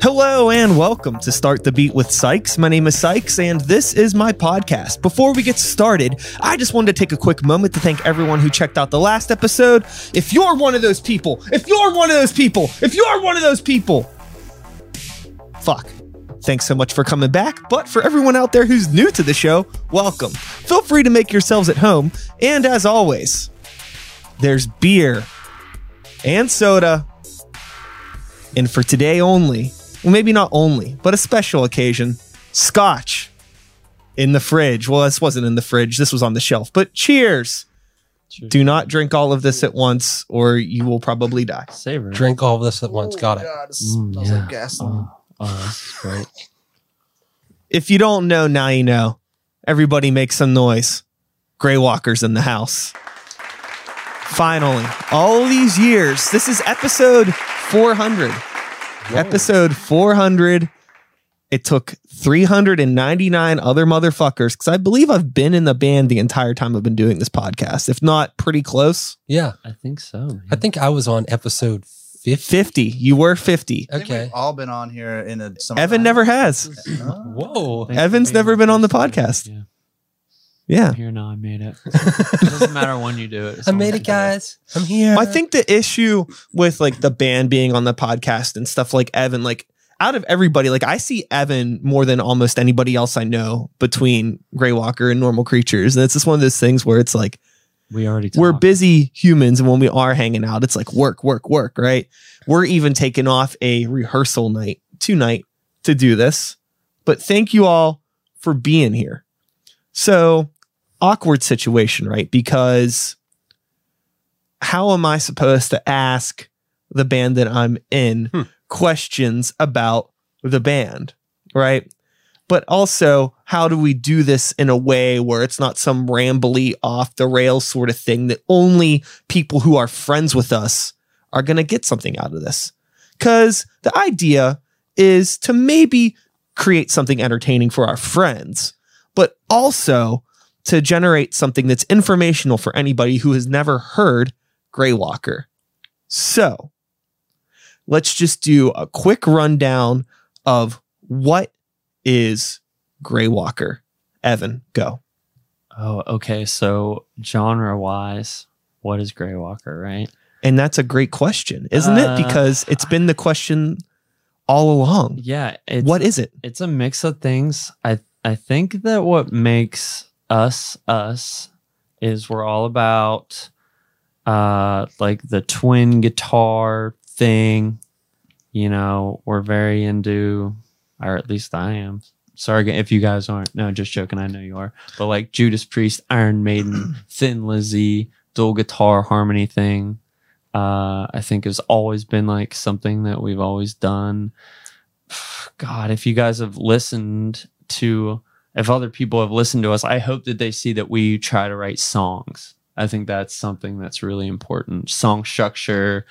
Hello and welcome to Start the Beat with Sykes. My name is Sykes and this is my podcast. Before we get started, I just wanted to take a quick moment to thank everyone who checked out the last episode. If you're one of those people, if you're one of those people, if you're one of those people, fuck. Thanks so much for coming back. But for everyone out there who's new to the show, welcome. Feel free to make yourselves at home. And as always, there's beer and soda. And for today only, well, maybe not only, but a special occasion, scotch in the fridge. Well, this wasn't in the fridge, this was on the shelf. But cheers. Do not drink all of this at once, or you will probably die. Savor. it. Drink all of this at once. Got it. God, it Mm, smells yeah. like gasoline. Oh, oh, this is great. If you don't know, now you know. Everybody make some noise. Grey Walker's in the house. Finally, all these years, this is episode 400. Episode 400. It took 399 other motherfuckers because I believe I've been in the band the entire time I've been doing this podcast, if not pretty close. Yeah. I think so. man. I think I was on episode 50. 50. You were 50. I think Okay. we've all been on here in a. Some Evan never has. Whoa. Thanks Evan's never been on the podcast. Yeah. Yeah. I'm here now. I made it. it doesn't matter when you do it. I made it, you do guys. I'm here. I think the issue with like the band being on the podcast and stuff like Evan, like out of everybody, like I see Evan more than almost anybody else I know between Grey Walker and Normal Creatures. And it's just one of those things where it's like We already. we're busy humans, and when we are hanging out, it's like work, work, work, right? We're even taking off a rehearsal night tonight to do this. But thank you all for being here. So, awkward situation, right? Because how am I supposed to ask the band that I'm in Hmm. questions about the band, right? But also, how do we do this in a way where it's not some rambly off the rails sort of thing that only people who are friends with us are going to get something out of this? Because the idea is to maybe create something entertaining for our friends, but also to generate something that's informational for anybody who has never heard Grey Walker. So let's just do a quick rundown of what is Grey Walker. Evan, go. Oh, okay. So genre wise, what is Grey Walker, right? And that's a great question, isn't Uh, it? Because it's been the question all along. Yeah. It's, what is it? It's a mix of things. I I think that what makes us us is we're all about uh like the twin guitar thing. You know, we're very into or at least I am. Sorry if you guys aren't. No, just joking. I know you are. But like Judas Priest, Iron Maiden, Thin Lizzy, dual guitar harmony thing. Uh, I think has always been like something that we've always done. God, if you guys have listened to, if other people have listened to us, I hope that they see that we try to write songs. I think that's something that's really important. Song structure.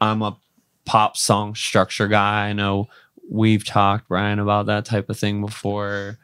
I'm a pop song structure guy. I know we've talked, Brian, about that type of thing before.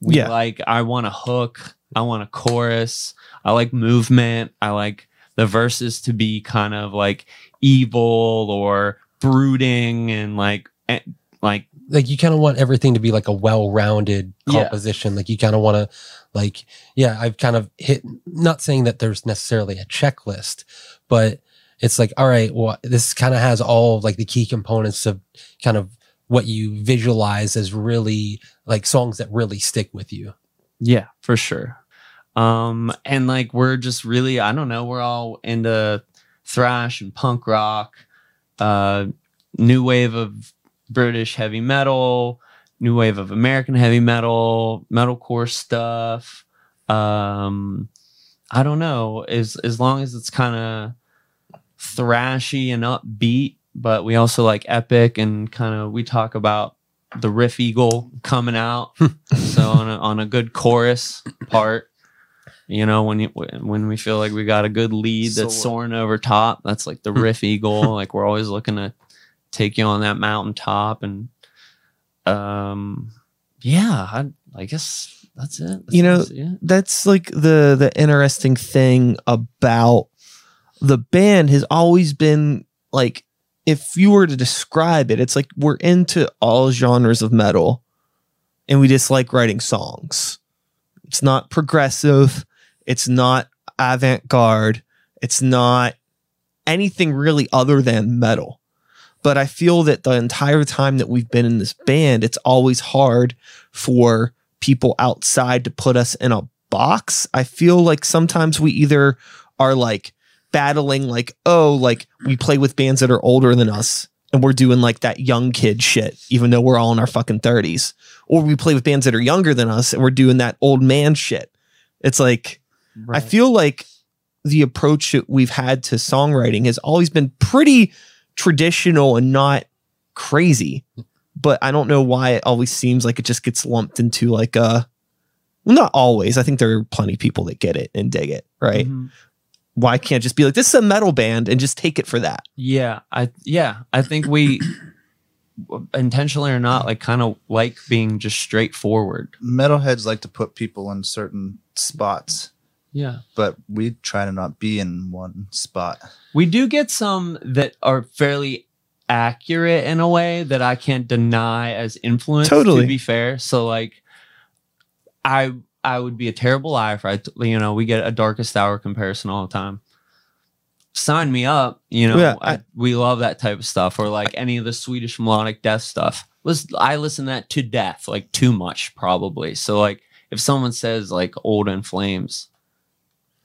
We Yeah. like, I want a hook. I want a chorus. I like movement. I like the verses to be kind of like evil or brooding and like, eh, like like you kind of want everything to be like a well-rounded Yeah. composition. Like you kind of want to like yeah, I've kind of hit not saying that there's necessarily a checklist, but it's like all right, well this kind of has all of like the key components of kind of what you visualize as really like songs that really stick with you. Yeah, for sure. Um, and like we're just really, I don't know, we're all into thrash and punk rock, uh, new wave of British heavy metal, new wave of American heavy metal, metalcore stuff. Um, I don't know, as as long as it's kind of thrashy and upbeat, but we also like epic and kind of we talk about the riff eagle coming out. so on a, on a good chorus part, you know, when you when we feel like we got a good lead that's Soar. soaring over top, that's like the riff eagle. like we're always looking to take you on that mountaintop and um yeah, I, I guess that's it. That's You know, that's it. that's like the the interesting thing about the band has always been like if you were to describe it, it's like we're into all genres of metal and we just like writing songs. It's not progressive, it's not avant garde, it's not anything really other than metal. But I feel that the entire time that we've been in this band, it's always hard for people outside to put us in a box. I feel like sometimes we either are like battling, like, oh, like we play with bands that are older than us and we're doing like that young kid shit, even though we're all in our fucking 30s. Or we play with bands that are younger than us and we're doing that old man shit. It's like, I feel like the approach that we've had to songwriting has always been pretty traditional and not crazy. But I don't know why it always seems like it just gets lumped into like a well, not always. I think there are plenty of people that get it and dig it, right? Mhm. Why can't just be like this is a metal band and just take it for that? Yeah, I yeah, I think we intentionally or not, like kind of like being just straightforward. Metalheads like to put people in certain spots, Yeah. but we try to not be in one spot. We do get some that are fairly accurate in a way that I can't deny as influence. Totally. To be fair, so like, I I would be a terrible liar if I t- you know we get a darkest hour comparison all the time. Sign me up, you know. Yeah, I, I- we love that type of stuff, or like any of the Swedish melodic death stuff. Was I listen to that to death, like too much probably. So like, if someone says like "Old in Flames,"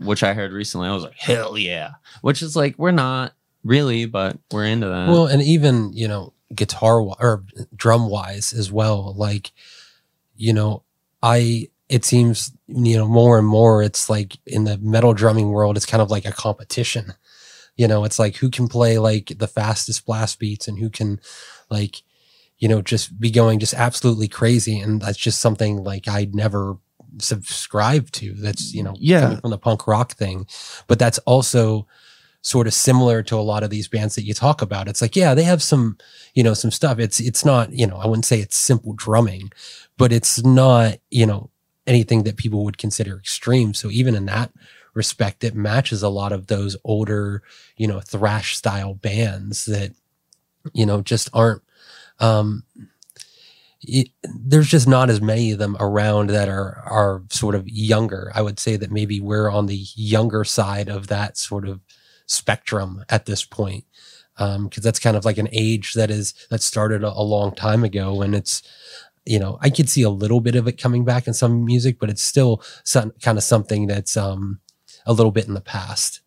which I heard recently, I was like, hell yeah. Which is like, we're not really, but we're into that. Well, and even you know, guitar or drum wise as well. Like, you know, I it seems you know more and more. It's like in the metal drumming world, it's kind of like a competition. You know, it's like who can play like the fastest blast beats and who can like you know just be going just absolutely crazy. And that's just something like I'd never subscribe to. That's you know Yeah. coming from the punk rock thing, but that's also sort of similar to a lot of these bands that you talk about. It's like, yeah, they have some, you know, some stuff. It's it's not, you know, I wouldn't say it's simple drumming, but it's not, you know, anything that people would consider extreme. So even in that respect, it matches a lot of those older, you know, thrash style bands that, you know, just aren't um it, there's just not as many of them around that are are sort of younger. I would say that maybe we're on the younger side of that sort of spectrum at this point because that's kind of like an age that is that started a, a long time ago and it's you know i could see a little bit of it coming back in some music but it's still some, kind of something that's um a little bit in the past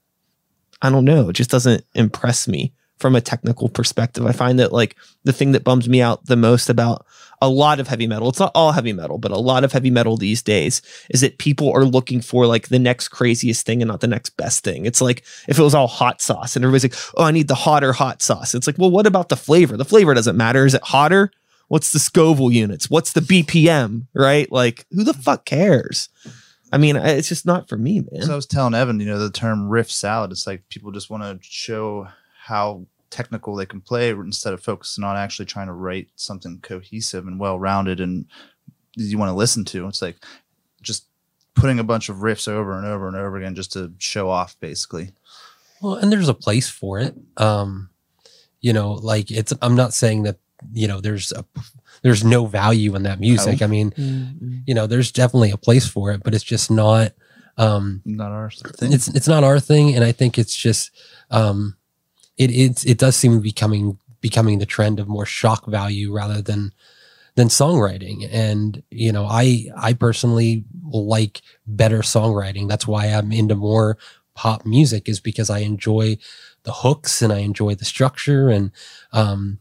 I don't know. It just doesn't impress me from a technical perspective. I find that like the thing that bums me out the most about a lot of heavy metal, it's not all heavy metal, but a lot of heavy metal these days is that people are looking for like the next craziest thing and not the next best thing. It's like if it was all hot sauce and everybody's like, oh, I need the hotter hot sauce. It's like, well, what about the flavor? The flavor doesn't matter. Is it hotter? What's the Scoville units? What's the BPM? Right? Like, who the fuck cares? I mean, it's just not for me, man. So I was telling Evan, you know, the term riff salad, it's like people just want to show how technical they can play instead of focusing on actually trying to write something cohesive and well rounded and you want to listen to. It's like just putting a bunch of riffs over and over and over again just to show off, basically. well and there's a place for it um you know like it's i'm not saying that you know there's a there's no value in that music i mean you know there's definitely a place for it but it's just not um Not our thing. it's it's not our thing and i think it's just um it it's it does seem to be becoming becoming the trend of more shock value rather than than songwriting. And you know i i personally like better songwriting. That's why i'm into more pop music is because i enjoy the hooks and i enjoy the structure and um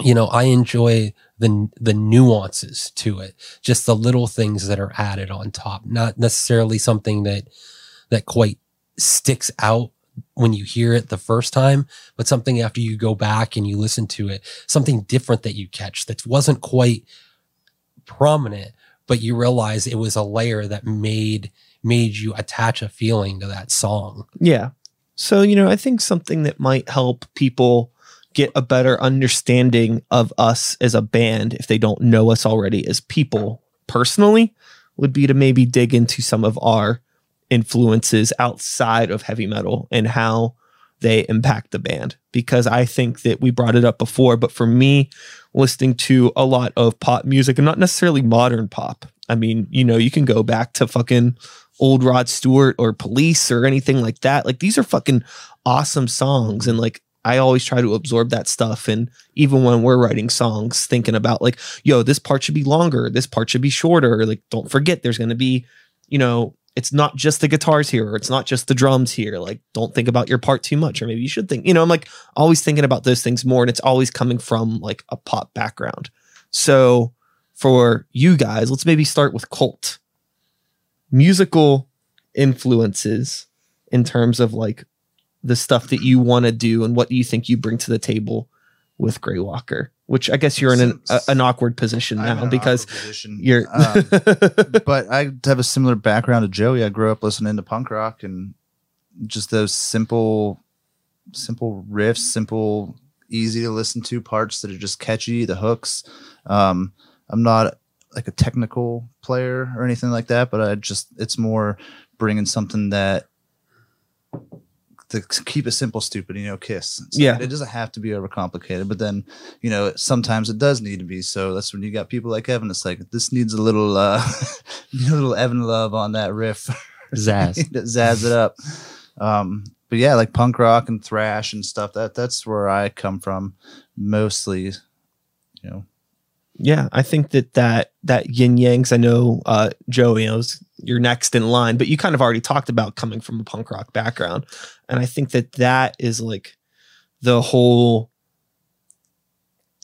you know i enjoy the the nuances to it. Just the little things that are added on top. Not necessarily something that that quite sticks out when you hear it the first time, but something after you go back and you listen to it, something different that you catch that wasn't quite prominent, but you realize it was a layer that made made you attach a feeling to that song. Yeah. So, you know, I think something that might help people get a better understanding of us as a band if they don't know us already as people personally would be to maybe dig into some of our influences outside of heavy metal and how they impact the band because I think that we brought it up before, but for me, listening to a lot of pop music and not necessarily modern pop. I mean, you know, you can go back to fucking old Rod Stewart or Police or anything like that. Like these are fucking awesome songs and like I always try to absorb that stuff and even when we're writing songs thinking about like yo this part should be longer, this part should be shorter, like don't forget there's going to be you know it's not just the guitars here or it's not just the drums here like don't think about your part too much or maybe you should think you know i'm like always thinking about those things more and it's always coming from like a pop background. So for you guys let's maybe start with Colt. Musical influences in terms of like the stuff that you want to do and what you think you bring to the table with Grey Walker, which I guess you're in an, a, an awkward position now an because position. you're. Um, but I have a similar background to Joey. I grew up listening to punk rock and just those simple, simple riffs, simple, easy to listen to parts that are just catchy. The hooks. Um, I'm not like a technical player or anything like that, but I just it's more bringing something that to keep it simple, stupid, you know, kiss. So Yeah. It doesn't have to be overcomplicated, but then, you know, sometimes it does need to be. So that's when you got people like Evan. It's like, this needs a little, uh, a little Evan love on that riff. Zazz. Zazz it up. Um, but yeah, like punk rock and thrash and stuff. That that's where I come from mostly. You know, Yeah, I think that that that yin yangs. I know uh, Joey knows you're next in line, but you kind of already talked about coming from a punk rock background, and I think that that is like the whole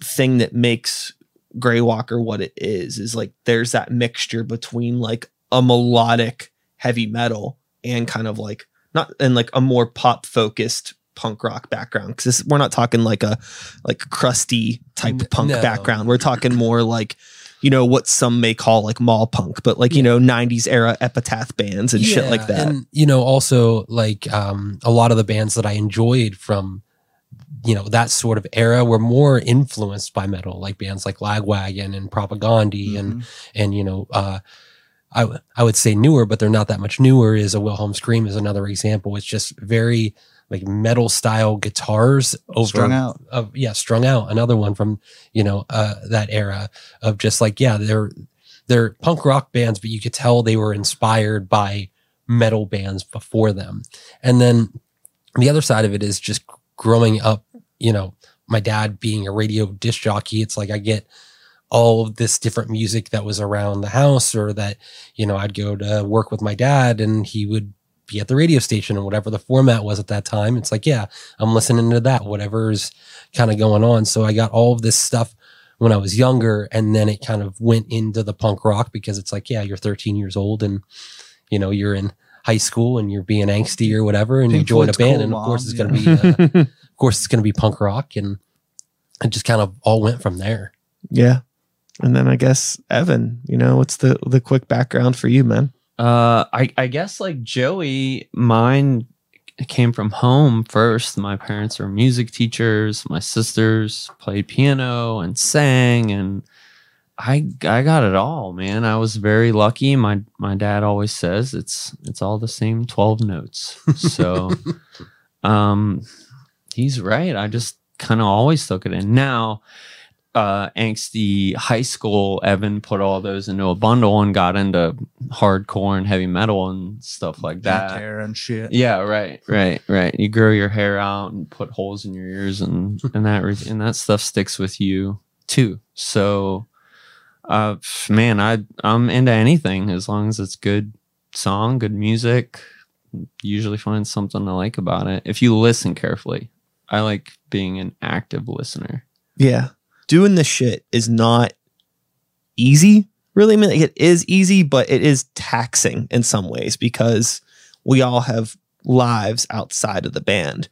thing that makes Grey Walker what it is. Is like there's that mixture between like a melodic heavy metal and kind of like not and like a more pop focused punk rock background because we're not talking like a like crusty type N- punk no. background. We're talking more like you know what some may call like mall punk, but like you know '90s era epitaph bands and shit like that. And you know, also like um, a lot of the bands that I enjoyed from you know that sort of era were more influenced by metal, like bands like Lagwagon and Propagandhi and Mhm. and you know. Uh, I, w- I would say newer, but they're not that much newer. Is a Wilhelm Scream is another example. It's just very like metal style guitars over strung out. of yeah strung out another one from you know uh that era of just like yeah they're they're punk rock bands but you could tell they were inspired by metal bands before them and then the other side of it is just growing up you know my dad being a radio disc jockey it's like i get all of this different music that was around the house or that you know i'd go to work with my dad and he would be at the radio station or whatever the format was at that time. It's like yeah i'm listening to that whatever's kind of going on. So i got all of this stuff when i was younger and then it kind of went into the punk rock because it's like yeah you're 13 years old and you know you're in high school and you're being angsty or whatever and you join a band cool, and of course Mom, it's going to be uh, of course it's going to be punk rock and it just kind of all went from there. Yeah, and then I guess Evan, you know, what's the the quick background for you, man? Uh, I I guess like Joey, mine came from home first. My parents were music teachers. My sisters played piano and sang, and I I got it all, man. I was very lucky. My my dad always says it's it's all the same twelve notes. So, um, he's right. I just kind of always took it in. Now, uh, angsty high school, Evan put all those into a bundle and got into hardcore and heavy metal and stuff like that. hair and shit. Yeah, right, right, right. You grow your hair out and put holes in your ears, and and that and that stuff sticks with you too. So, uh, man, I I'm into anything as long as it's good song, good music. Usually find something I like about it if you listen carefully. I like being an active listener. Yeah. Doing this shit is not easy. Really, I mean, it is easy, but it is taxing in some ways because we all have lives outside of the band.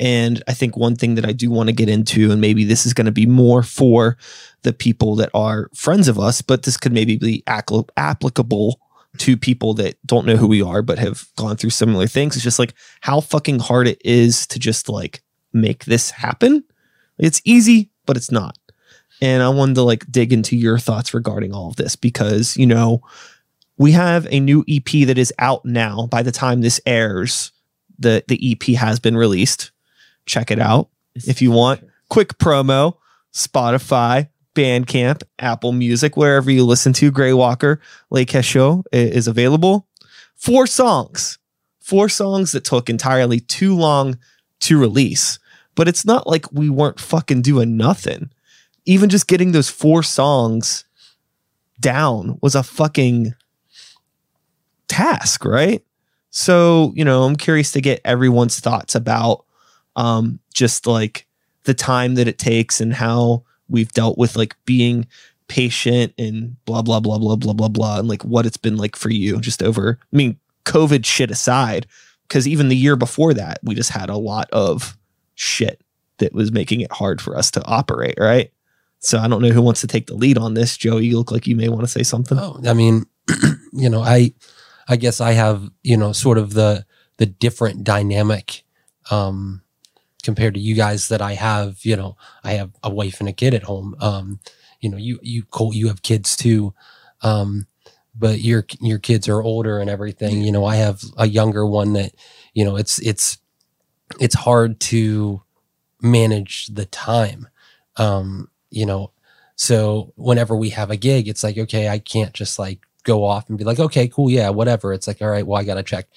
And I think one thing that I do want to get into, and maybe this is going to be more for the people that are friends of us, but this could maybe be applicable to people that don't know who we are but have gone through similar things. It's just like how fucking hard it is to just like make this happen. It's easy, but it's not. And I wanted to like dig into your thoughts regarding all of this because, you know, we have a new EP that is out now. By the time this airs, the the EP has been released. check it out if you want. Quick promo Spotify, Bandcamp, Apple Music, wherever you listen to Gray Walker Lake Show is available. Four songs, four songs that took entirely too long to release. But it's not like we weren't fucking doing nothing. Even just getting those four songs down was a fucking task, right? So, you know, I'm curious to get everyone's thoughts about um just like the time that it takes and how we've dealt with like being patient and blah blah blah blah blah blah blah and like what it's been like for you just over I mean COVID shit aside cuz even the year before that we just had a lot of shit that was making it hard for us to operate, right? So I don't know who wants to take the lead on this. Joey, you look like you may want to say something. Oh, I mean, you know, I, I guess I have, you know, sort of the the different dynamic, um, compared to you guys that I have. You know, I have a wife and a kid at home. Um, you know, you you Colt, you have kids too, um, but your your kids are older and everything. You know, I have a younger one that, you know, it's it's it's hard to manage the time. Um, you know, so whenever we have a gig, it's like, okay, I can't just like go off and be like, okay, cool, yeah, whatever. It's like, all right, well, I got to check,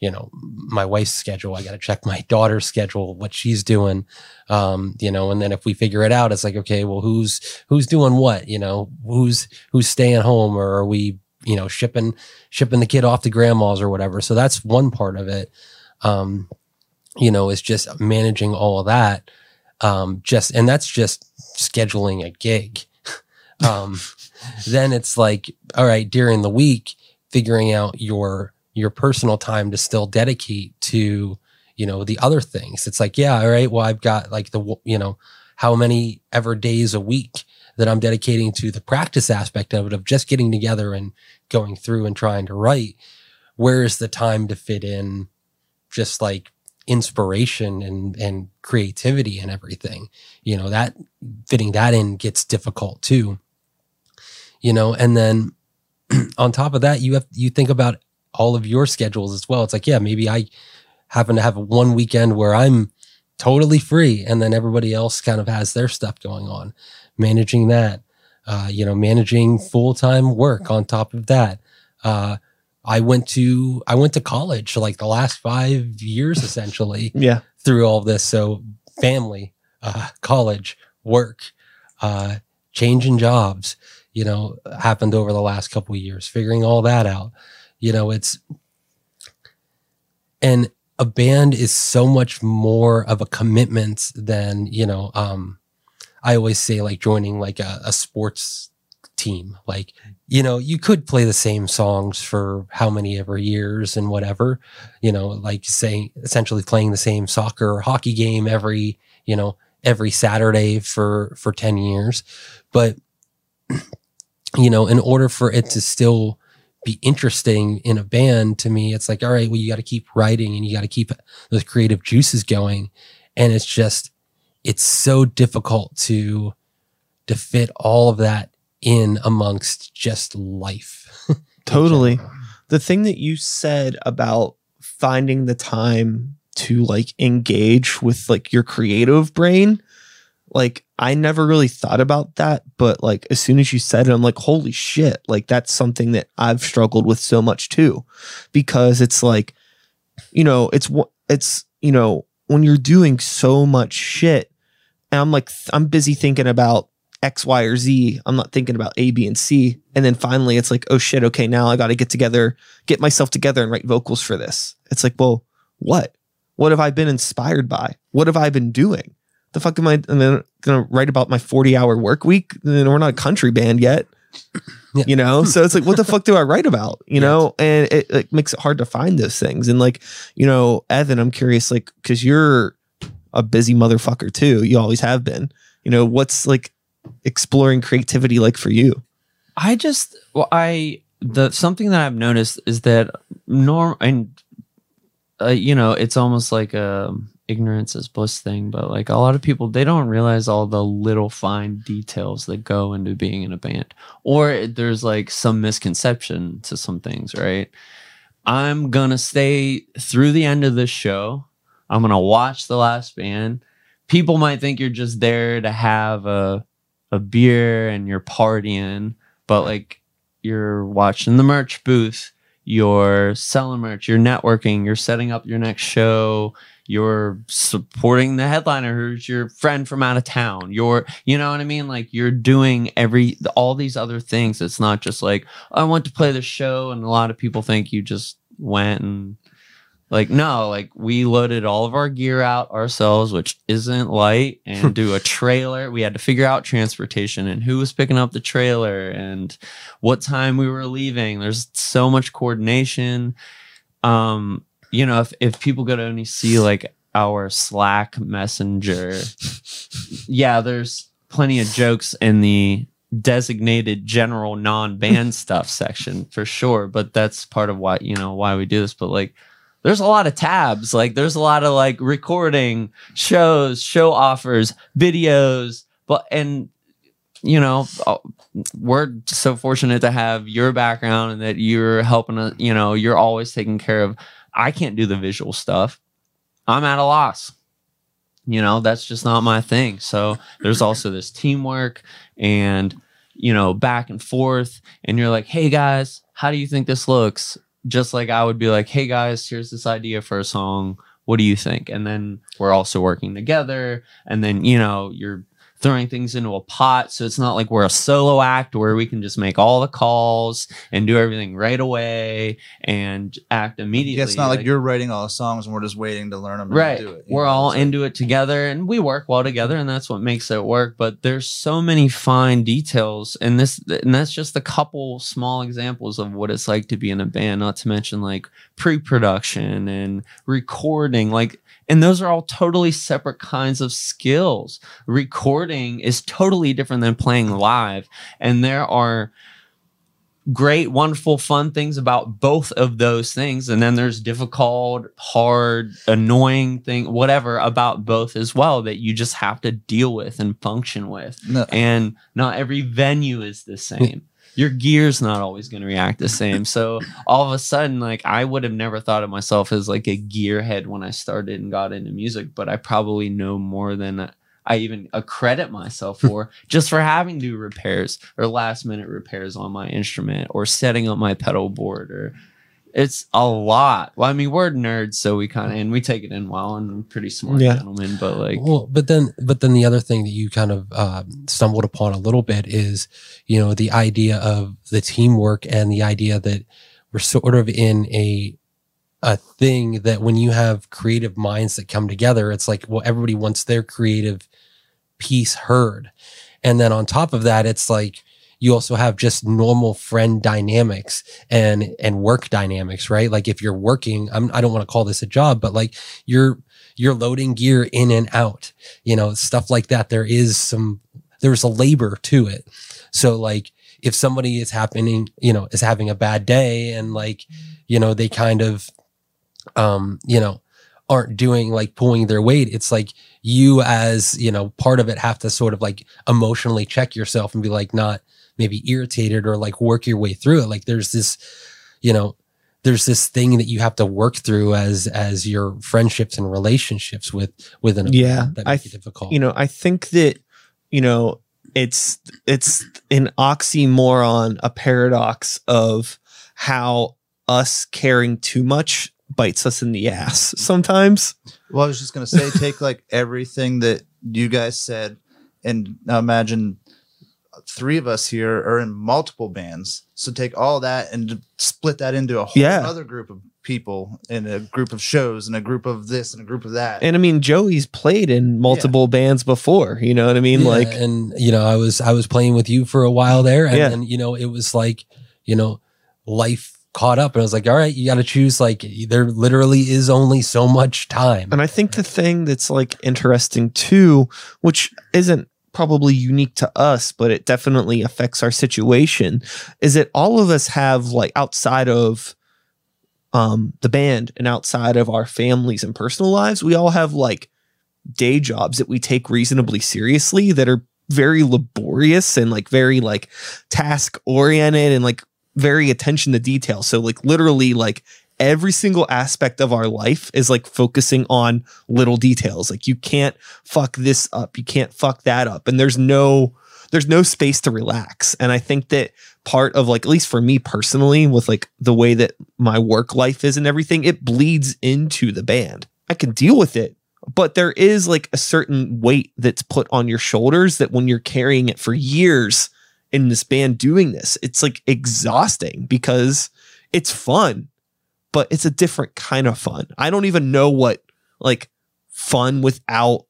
you know, my wife's schedule. I got to check my daughter's schedule, what she's doing. Um, you know, and then if we figure it out, it's like, okay, well, who's who's doing what? You know, who's who's staying home, or are we, you know, shipping shipping the kid off to grandma's or whatever? So that's one part of it. Um, you know, is just managing all of that. Um, just and that's just scheduling a gig. um, then it's like, all right, during the week, figuring out your your personal time to still dedicate to, you know, the other things. It's like, yeah, all right, well, I've got like the, you know, how many ever days a week that I'm dedicating to the practice aspect of it, of just getting together and going through and trying to write. Where is the time to fit in just like inspiration and and creativity and everything. You know that fitting that in gets difficult too. You know and then on top of that you have you think about all of your schedules as well. It's like yeah maybe i happen to have one weekend where i'm totally free and then everybody else kind of has their stuff going on. Managing that uh, you know managing full-time work on top of that uh, i went to i went to college like the last five years essentially Yeah. through all this. So family, uh, college, work, uh, changing jobs, you know, happened over the last couple of years, figuring all that out. You know, it's, and a band is so much more of a commitment than, you know, um, I always say like joining like a, a sports team. Like, you know, you could play the same songs for how many ever years and whatever, you know, like saying essentially playing the same soccer or hockey game every, you know, every Saturday for for 10 years. But you know, in order for it to still be interesting in a band to me, it's like, all right, well, you got to keep writing and you got to keep those creative juices going. And it's just, it's so difficult to to fit all of that in amongst just life. Totally. general. the thing that you said about finding the time to like engage with like your creative brain like i never really thought about that but like as soon as you said it i'm like holy shit like that's something that i've struggled with so much too because it's like you know it's what it's you know when you're doing so much shit and i'm like i'm busy thinking about X, Y, or Z. I'm not thinking about A, B, and C. And then finally it's like, oh shit, okay, now I got to get together, get myself together and write vocals for this. It's like, well, what? What have I been inspired by? What have I been doing? The fuck am I am I gonna write about my 40 hour work week? And we're not a country band yet. Yeah. You know, so it's like, what the fuck do I write about? You know, and it, it makes it hard to find those things. And like, you know, Evan, I'm curious, like, because you're a busy motherfucker too. You always have been. You know, what's like exploring creativity like for you? I just well, I the something that I've noticed is that norm and uh, you know it's almost like a ignorance is bliss thing, but like a lot of people they don't realize all the little fine details that go into being in a band, or there's like some misconception to some things, right? I'm gonna stay through the end of this show I'm gonna watch the last band. People might think you're just there to have a a beer and you're partying, but like you're watching the merch booth, you're selling merch, you're networking, you're setting up your next show, you're supporting the headliner who's your friend from out of town. You're, you know what I mean? Like you're doing every all these other things. It's not just like I want to play the show, and a lot of people think you just went and like no, like we loaded all of our gear out ourselves, which isn't light, and do a trailer. We had to figure out transportation and who was picking up the trailer and what time we were leaving. There's so much coordination. Um, you know, if if people could only see like our Slack messenger, yeah, there's plenty of jokes in the designated general non-band stuff section for sure but that's part of why you know why we do this but like there's a lot of tabs. Like there's a lot of like recording shows show offers videos. But and you know uh, we're so fortunate to have your background and that you're helping us you know you're always taking care of i can't do the visual stuff. I'm at a loss. You know that's just not my thing. So there's also this teamwork and you know back and forth. And you're like hey guys how do you think this looks just like i would be like hey guys here's this idea for a song. What do you think? And then we're also working together. And then you know you're throwing things into a pot so it's not like we're a solo act where we can just make all the calls and do everything right away and act immediately Yeah, it's not like, you're writing all the songs and we're just waiting to learn them. right And do it. we're know? all like- into it together and we work well together and that's what makes it work but there's so many fine details and this and that's just a couple small examples of what it's like to be in a band not to mention like pre-production and recording like and those are all totally separate kinds of skills recording is totally different than playing live and there are great, wonderful, fun things about both of those things. And then there's difficult, hard, annoying thing, whatever about both as well that you just have to deal with and function with. No, And not every venue is the same. Your gear's not always going to react the same. So all of a sudden, like I would have never thought of myself as like a gearhead when I started and got into music, but I probably know more than I even accredit myself hmm. for just for having to do repairs or last minute repairs on my instrument or setting up my pedal board or it's a lot. Well, I mean, we're nerds, so we kind of and we take it in well and we're pretty smart Yeah. gentlemen, but like well, but then, but then the other thing that you kind of um, stumbled upon a little bit is, you know, the idea of the teamwork and the idea that we're sort of in a a thing that when you have creative minds that come together, it's like, well, everybody wants their creative piece heard, and then on top of that, it's like you also have just normal friend dynamics and and work dynamics, right? Like if you're working, I'm, I don't want to call this a job, but like you're you're loading gear in and out, you know, stuff like that. There is some there's a labor to it. So like if somebody is happening, you know, is having a bad day and like, you know, they kind of um, you know, aren't doing like pulling their weight, it's like you as, you know, part of it have to sort of like emotionally check yourself and be like not maybe irritated or like work your way through it. Like there's this, you know, there's this thing that you have to work through as as your friendships and relationships with within a Yeah, that I th- difficult. you know i think that you know it's it's an oxymoron a paradox of how us caring too much bites us in the ass sometimes Well, I was just gonna say, take like everything that you guys said, and now imagine three of us here are in multiple bands. So take all that and split that into a whole Yeah. other group of people, and a group of shows, and a group of this, and a group of that. and i mean joey's played in multiple bands before you know what i mean Yeah, like and you know i was i was playing with you for a while there and Yeah. then you know it was like you know life caught up and i was like all right you got to choose like there literally is only so much time And I think the thing that's like interesting too, which isn't probably unique to us, but it definitely affects our situation, is that all of us have like outside of um the band and outside of our families and personal lives, we all have like day jobs that we take reasonably seriously that are very laborious and like very like task oriented and like very attention to detail. So like literally like every single aspect of our life is like focusing on little details. Like you can't fuck this up, you can't fuck that up, and there's no there's no space to relax. And I think that part of like at least for me personally with like the way that my work life is and everything, it bleeds into the band. I can deal with it, but there is like a certain weight that's put on your shoulders that when you're carrying it for years in this band doing this, it's like exhausting because it's fun, but it's a different kind of fun. I don't even know what like fun without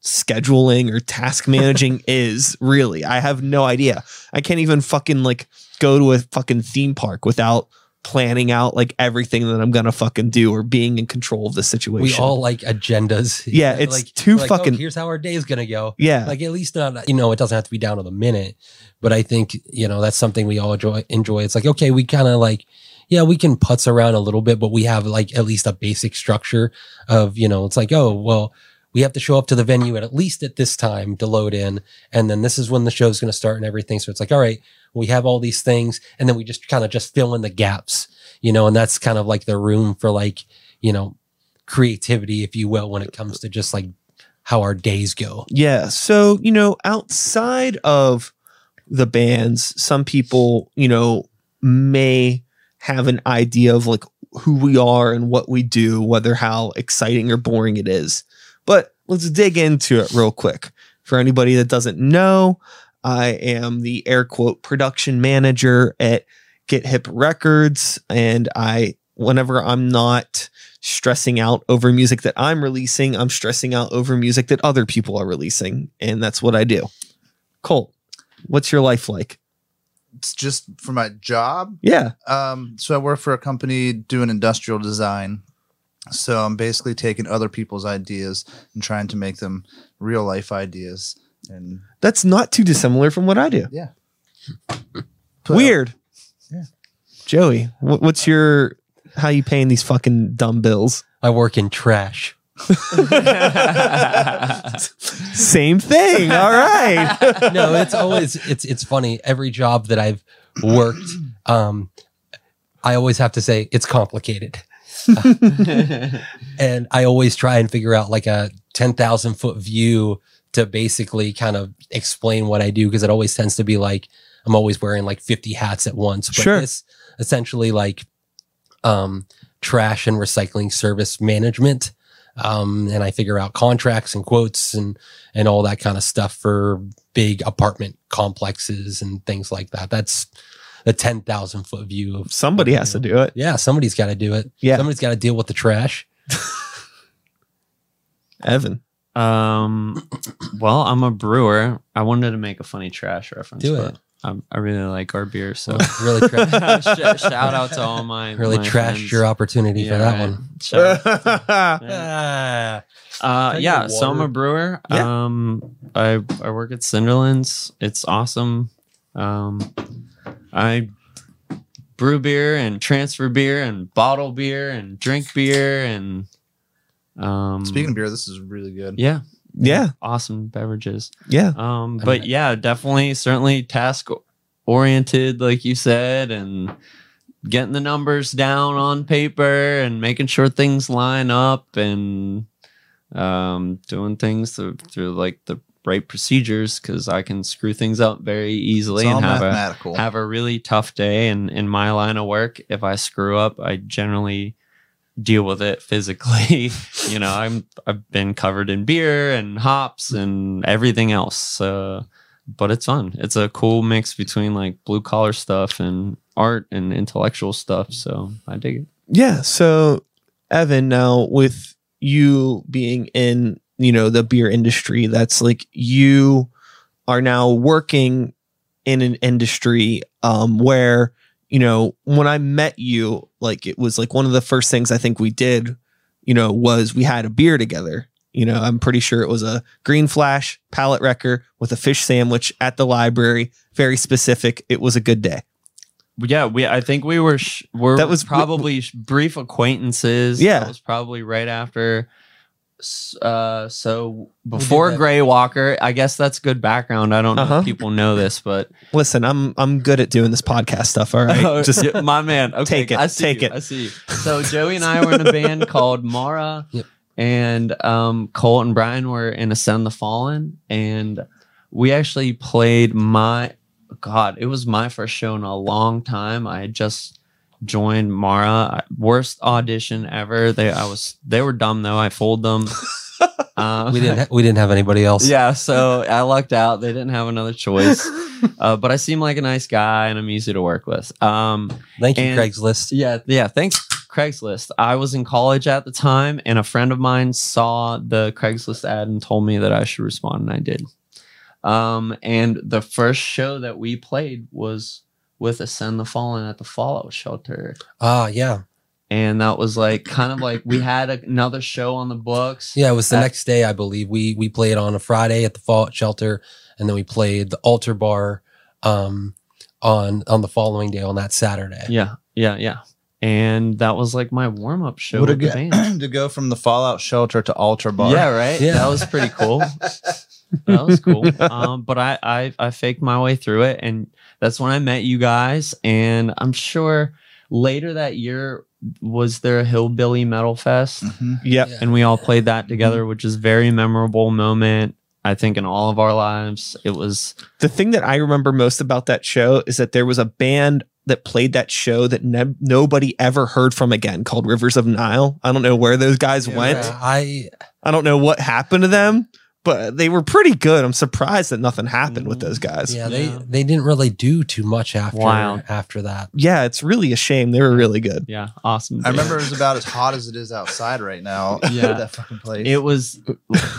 scheduling or task managing is really. I have no idea. I can't even fucking like go to a fucking theme park without planning out like everything that I'm gonna fucking do or being in control of the situation. We all like agendas. Yeah, it's like, too like, oh, fucking- here's how our day is gonna go. yeah. Like at least not you know it doesn't have to be down to the minute, but I think you know that's something we all enjoy. Enjoy. It's like okay, we kind of like yeah, we can putz around a little bit, but we have like at least a basic structure of you know it's like oh well we have to show up to the venue at at least at this time to load in, and then this is when the show's going to start and everything. So it's like all right, we have all these things, and then we just kind of just fill in the gaps, you know, and that's kind of like the room for like you know creativity, if you will, when it comes to just like how our days go. Yeah. So, you know, outside of the bands, some people, you know, may have an idea of like who we are and what we do, whether how exciting or boring it is. But let's dig into it real quick. For anybody that doesn't know, I am the air quote production manager at Get Hip Records. And I, whenever I'm not stressing out over music that I'm releasing, I'm stressing out over music that other people are releasing. And that's what I do. Colt, what's your life like? It's just for my job. Yeah. Um, so I work for a company doing industrial design. So I'm basically taking other people's ideas and trying to make them real life ideas. And That's not too dissimilar from what I do. yeah, Put- Weird. Yeah. Joey, wh- what's your how you paying these fucking dumb bills? I work in trash. Same thing. All right. No, it's always it's it's funny. Every job that I've worked, um, I always have to say it's complicated, and I always try and figure out like a ten thousand foot view to basically kind of explain what I do because it always tends to be like I'm always wearing like fifty hats at once. But Sure. it's essentially like um, trash and recycling service management. Um, and I figure out contracts and quotes and and all that kind of stuff for big apartment complexes and things like that. That's the ten thousand foot view of Somebody has to do it. yeah. Somebody's got to do it. Yeah. somebody's got to deal with the trash. Evan. Um, well, I'm a brewer. I wanted to make a funny trash reference. Do but it. I'm, I really like our beer, so really, tra- shout out to all my really my trashed friends. your opportunity for that right. one. Shout out. Ah, Uh, yeah, so I'm a brewer. Yeah. Um, I I work at Cinderlands. It's awesome. Um, I brew beer and transfer beer and bottle beer and drink beer and um. speaking of beer, this is really good. yeah, yeah. awesome beverages. Yeah. Um, but yeah, definitely, certainly task oriented, like you said, and getting the numbers down on paper and making sure things line up and um, doing things through, through like the right procedures because I can screw things up very easily and have a have a really tough day. And in my line of work, if I screw up, I generally deal with it physically. you know, I'm I've been covered in beer and hops and everything else. But it's fun. It's a cool mix between like blue collar stuff and art and intellectual stuff. So I dig it. Yeah. So, Evan, now with you being in, you know, the beer industry, that's like you are now working in an industry um, where, you know, when I met you, like it was like one of the first things I think we did, you know, was we had a beer together. You know, I'm pretty sure it was a green flash palate wrecker with a fish sandwich at the library. Very specific. It was a good day. Yeah, we. I think we were. Sh- we're That was- probably sh- brief acquaintances. Yeah. that was probably right after Uh, so before. Gray Walker, I guess that's good background. I don't know Uh-huh. if people know this, but Listen, I'm I'm good at doing this podcast stuff. All right, just Yeah, my man. Okay, Take it, I see take you, it. I see. You. So Joey and I were in a band called Mara, Yep. and um, Colt and Brian were in Ascend the Fallen, and we actually played my God. It was my first show in a long time. I had just joined Mara. Worst audition ever. They I was they were dumb though. I fooled them. Um, We didn't. Ha- we didn't have anybody else. yeah, so I lucked out. They didn't have another choice. Uh, but I seem like a nice guy and I'm easy to work with. Um, Thank you, And- Craigslist. yeah, yeah. Thanks, Craigslist. I was in college at the time, and a friend of mine saw the Craigslist ad and told me that I should respond, and I did. Um, and the first show that we played was with Ascend the Fallen at the Fallout Shelter, Ah, yeah, and that was like kind of like we had another show on the books. yeah. It was the Uh, next day, I believe. We we played on a Friday at the Fallout Shelter, and then we played the Altar Bar um, on on the following day on that Saturday. yeah, yeah, yeah. And that was like my warm up show What a with the good band. to go from the Fallout shelter to Altar Bar. Yeah, right. Yeah. That was pretty cool. that was cool. Um, but I, I I faked my way through it, and that's when I met you guys. And I'm sure later that year was there a hillbilly metal fest, Mhm. yep. Yeah. and we all played that together, which is a very memorable moment. I think in all of our lives, it was The thing that I remember most about that show is that there was a band that played that show that ne- nobody ever heard from again called Rivers of Nihil. I don't know where those guys Yeah, went. I I don't know what happened to them, but they were pretty good. I'm surprised that nothing happened with those guys. yeah, Yeah. they they didn't really do too much after Wild. after that. Yeah, it's really a shame. They were really good. yeah awesome. I remember it was about as hot as it is outside right now. Yeah. that fucking place. It was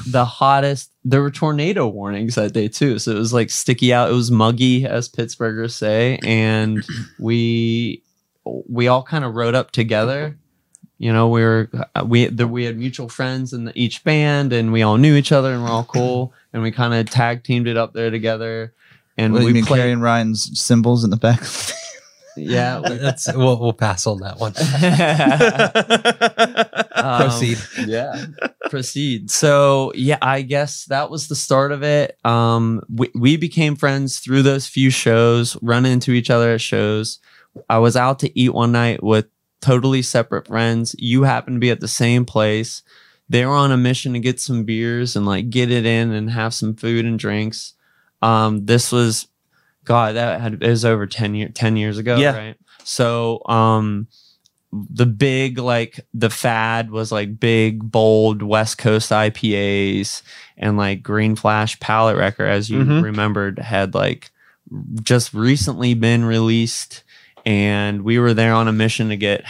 the hottest. There were tornado warnings that day too, so it was like sticky out. It was muggy, as Pittsburghers say, and we we all kind of rode up together. You know, we were we the, we had mutual friends in the, each band, and we all knew each other, and we're all cool, and we kind of tag teamed it up there together. And what we you mean played. carrying Ryan's cymbals in the back? Yeah, we- That's we'll, we'll pass on that one. Um, Proceed. yeah proceed so yeah i guess that was the start of it um we, we became friends through those few shows run into each other at shows i was out to eat one night with totally separate friends. You happen to be at the same place. They were on a mission to get some beers and like get it in and have some food and drinks. Um this was god that had it was over 10 year 10 years ago Yeah. right? So um the big like the fad was like big bold west coast ipas and like green flash Palate Wrecker as you Mhm. remembered had like just recently been released and we were there on a mission to get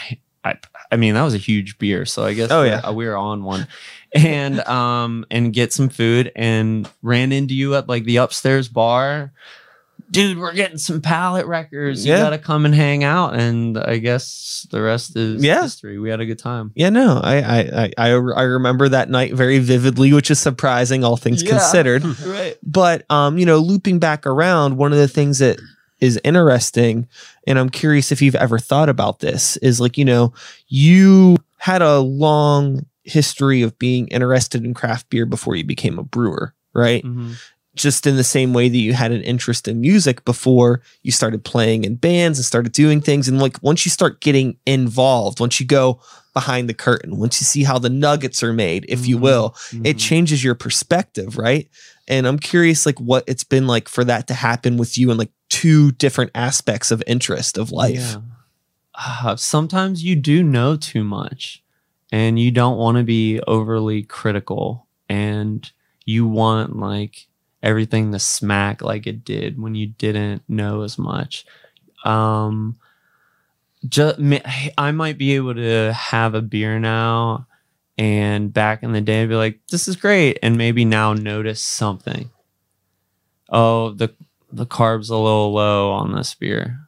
i, I mean that was a huge beer so i guess Oh, we- yeah. we were on one and um and get some food and ran into you at like the upstairs bar dude we're getting some Palate Wreckers you Yeah. gotta come and hang out and i guess the rest is Yeah. history we had a good time Yeah, no, I, I, I, I I remember that night very vividly, which is surprising, all things Yeah. considered. right But, um, you know, looping back around, one of the things that is interesting, and I'm curious if you've ever thought about this, is like, you know, you had a long history of being interested in craft beer before you became a brewer, right? Mhm. just in the same way that you had an interest in music before you started playing in bands and started doing things. And like once you start getting involved, once you go behind the curtain, once you see how the nuggets are made, if you Mhm. will, it Mhm. changes your perspective, right? And I'm curious, like, what it's been like for that to happen with you and like two different aspects of interest of life. Yeah. Uh, sometimes you do know too much and you don't want to be overly critical and you want like everything to smack like it did when you didn't know as much. Um, just, I might be able to have a beer now and back in the day I'd be like, this is great. And maybe now notice something. Oh, the the carb's a little low on this beer.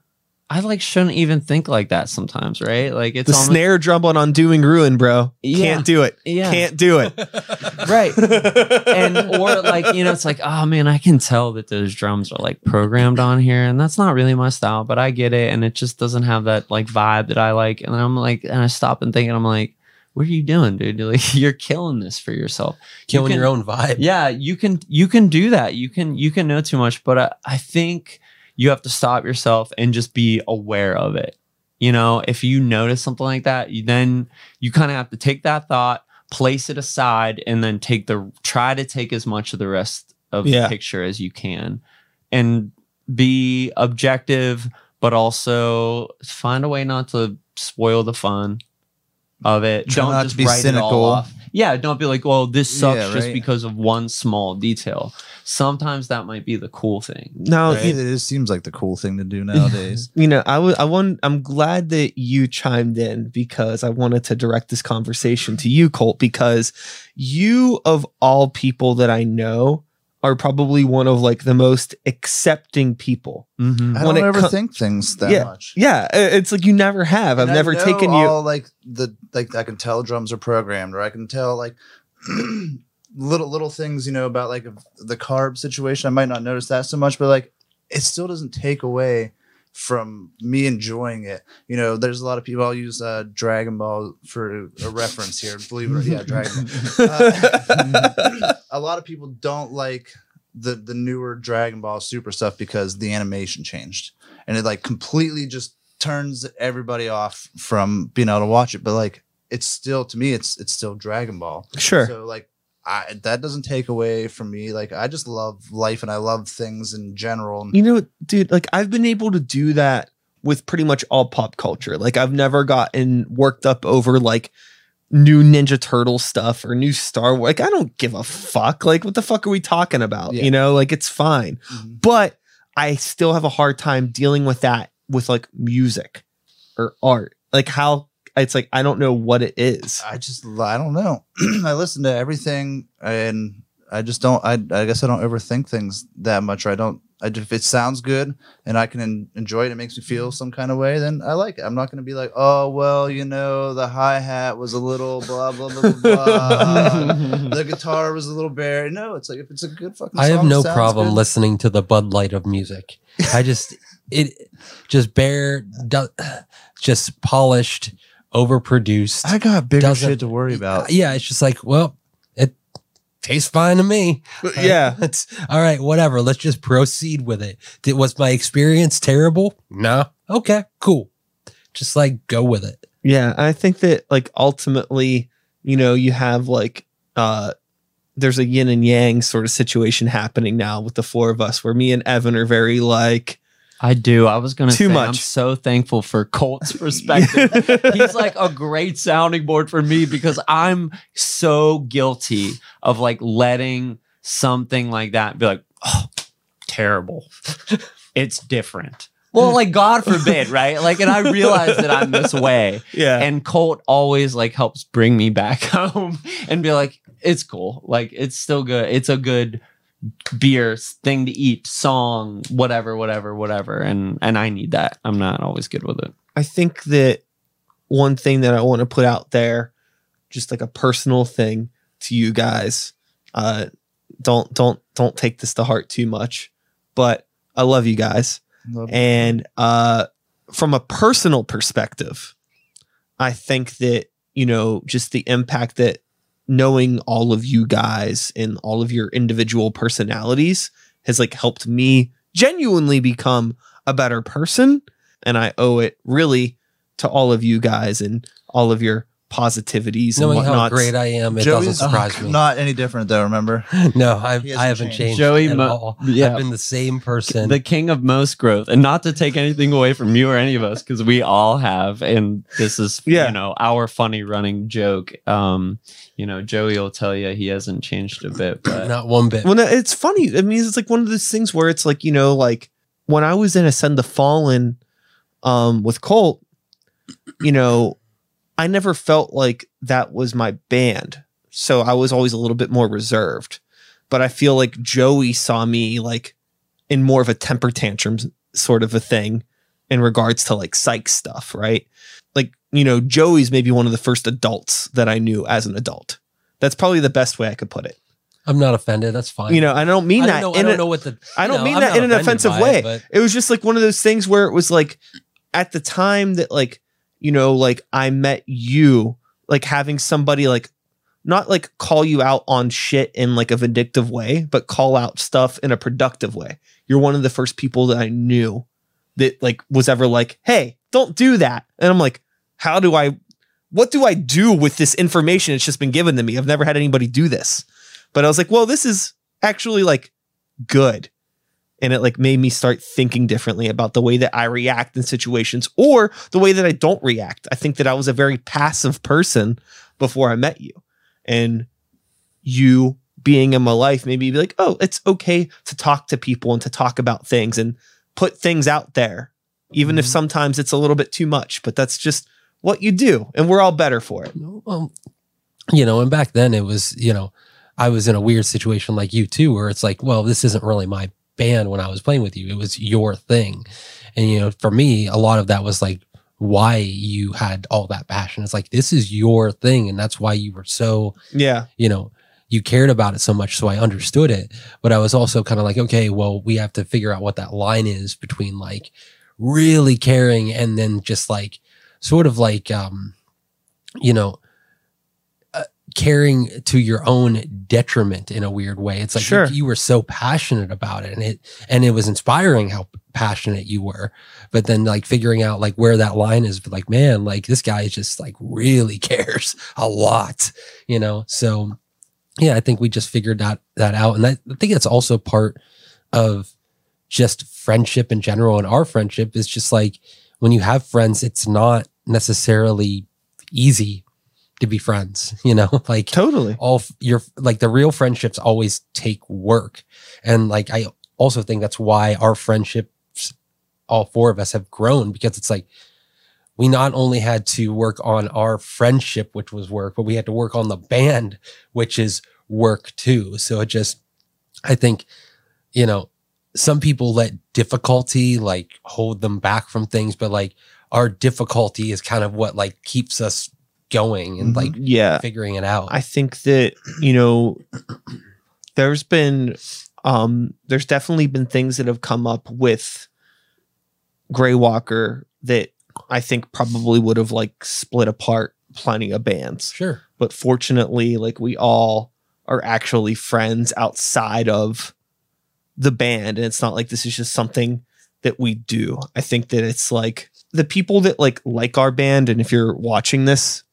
I like shouldn't even think like that sometimes, right? Like it's The almost, snare drum on Undoing Ruin, bro. Yeah. Can't do it. yeah, Can't do it. right. and or like you know, it's like oh man, I can tell that those drums are like programmed on here, and that's not really my style, but I get it, and it just doesn't have that like vibe that I like. And I'm like, and I stop and think, and I'm like, what are you doing, dude? Like you're killing this for yourself. You Killing can- your own vibe. Yeah, you can you can do that. You can you can know too much, but I, I think you have to stop yourself and just be aware of it. You know, if you notice something like that, you then you kind of have to take that thought, place it aside, and then take the try to take as much of the rest of Yeah. the picture as you can, and be objective, but also find a way not to spoil the fun of it. Try don't not just to be write it all cynical. off. Yeah, don't be like, well, this sucks Yeah, just right. because of one small detail. Sometimes that might be the cool thing. Now, Right. you, it, it seems like the cool thing to do nowadays. you know, I was I want I'm glad that you chimed in because I wanted to direct this conversation to you, Colt, because you of all people that I know are probably one of like the most accepting people. Mm-hmm. I When don't ever co- think things that Yeah. much. Yeah, it's like you never have. I've And I never know taken you. all, like the like I can tell drums are programmed, or I can tell like little little things you know about like the carb situation. I might not notice that so much, but like it still doesn't take away from me enjoying it. You know, there's a lot of people. I'll use uh, Dragon Ball for a reference here. Believe it or yeah, Dragon Ball. Uh, a lot of people don't like the the newer Dragon Ball Super stuff because the animation changed and it like completely just turns everybody off from being able to watch it. But like it's still to me, it's it's still Dragon Ball. sure. So like I that doesn't take away from me. Like I just love life and I love things in general. You know, dude, like I've been able to do that with pretty much all pop culture. Like I've never gotten worked up over like new Ninja Turtle stuff or new Star Wars. Like I don't give a fuck. Like what the fuck are we talking about? Yeah. You know, like it's fine. Mhm. But I still have a hard time dealing with that with like music or art. Like how it's like I don't know what it is. I just I don't know. I listen to everything and I just don't I I guess I don't overthink things that much or I don't I just, if it sounds good and I can en- enjoy it, it makes me feel mm-hmm. some kind of way, then I like it. I'm not going to be like, oh, well, you know, the hi hat was a little blah, blah, blah, blah, blah. the guitar was a little bare. No, it's like if it's a good fucking I have song, no problem good. listening to the Bud Light of music. I just it just bare do, just polished, overproduced. I got bigger shit to worry about. yeah, it's just like, well, it tastes fine to me. yeah. It's all right, whatever. Let's just proceed with it. Did was my experience terrible? No. Okay, cool. Just like go with it. Yeah, I think that like ultimately, you know, you have like uh there's a yin and yang sort of situation happening now with the four of us where me and Evan are very like I do. I was gonna Too say much. I'm so thankful for Colt's perspective. He's like a great sounding board for me because I'm so guilty of like letting something like that be like, oh, terrible. It's different. Well, like God forbid, right? Like, and I realize that I'm this way. yeah. And Colt always like helps bring me back home and be like, it's cool. Like it's still good. It's a good beer thing to eat, song, whatever, whatever, whatever. And and I need that. I'm not always good with it. I think that one thing that I want to put out there, just like a personal thing to you guys, uh, don't don't don't take this to heart too much, but I love you guys. Love- And uh, from a personal perspective, I think that, you know, just the impact that knowing all of you guys and all of your individual personalities has like helped me genuinely become a better person. And I owe it really to all of you guys and all of your positivities and Knowing how whatnot. great I am, it Joey's doesn't surprise me. Not any different though. Remember, no, I've, He I hasn't haven't changed. changed. Joey at Mo- all. yeah. I've been the same person. The king of most growth. And not to take anything away from you or any of us, because we all have. And this is Yeah. you know, our funny running joke. Um, you know, Joey will tell you he hasn't changed a bit, but Not one bit. Well, no, it's funny. I mean, it's like one of those things where it's like, you know, like when I was in Ascend the Fallen um, with Colt, you know, I never felt like that was my band. So I was always a little bit more reserved. But I feel like Joey saw me like in more of a temper tantrum sort of a thing in regards to like psych stuff, right? Like, you know, Joey's maybe one of the first adults that I knew as an adult. That's probably the best way I could put it. I'm not offended. That's fine. You know, I don't mean I that don't know, I in don't a- know what the. I don't mean I'm that in an offensive way. It, It was just like one of those things where it was like at the time that like you know like I met you like having somebody like not like call you out on shit in like a vindictive way, but call out stuff in a productive way. You're one of the first people that I knew that like was ever like, "Hey, don't do that." And I'm like, "How do I what do I do with this information it's just been given to me? I've never had anybody do this." But I was like, "Well, this is actually like good." And it like made me start thinking differently about the way that I react in situations or the way that I don't react. I think that I was a very passive person before I met you. And you being in my life made me be like, oh, it's okay to talk to people and to talk about things and put things out there, even if Mhm. sometimes it's a little bit too much. But that's just what you do. And we're all better for it. Well, you know, and back then it was, you know, I was in a weird situation like you too, where it's like, well, this isn't really my band when I was playing with you. It was your thing. And, you know, for me, a lot of that was like why you had all that passion. It's like, this is your thing. And that's why you were so, Yeah. you know, you cared about it so much. So I understood it. But I was also kind of like, okay, well, we have to figure out what that line is between like really caring and then just like sort of like, um, you know, caring to your own detriment in a weird way. It's like Sure. you, you were so passionate about it and it, and it was inspiring how passionate you were. But then like figuring out like where that line is, like, man, like this guy just like really cares a lot, you know? So yeah, I think we just figured that, that out. And I, I think that's also part of just friendship in general. And our friendship is just like when you have friends, it's not necessarily easy to be friends, you know, like Totally. all your like the real friendships always take work and like i also think that's why our friendships all four of us have grown because it's like we not only had to work on our friendship which was work but we had to work on the band which is work too so it just i think you know some people let difficulty like hold them back from things but like our difficulty is kind of what like keeps us going and Mhm. like Yeah. figuring it out I think that, you know, there's been um there's definitely been things that have come up with Grey Walker that I think probably would have like split apart plenty of bands. Sure. But fortunately, like we all are actually friends outside of the band. And it's not like this is just something that we do. I think that it's like the people that like like our band, and if you're watching this,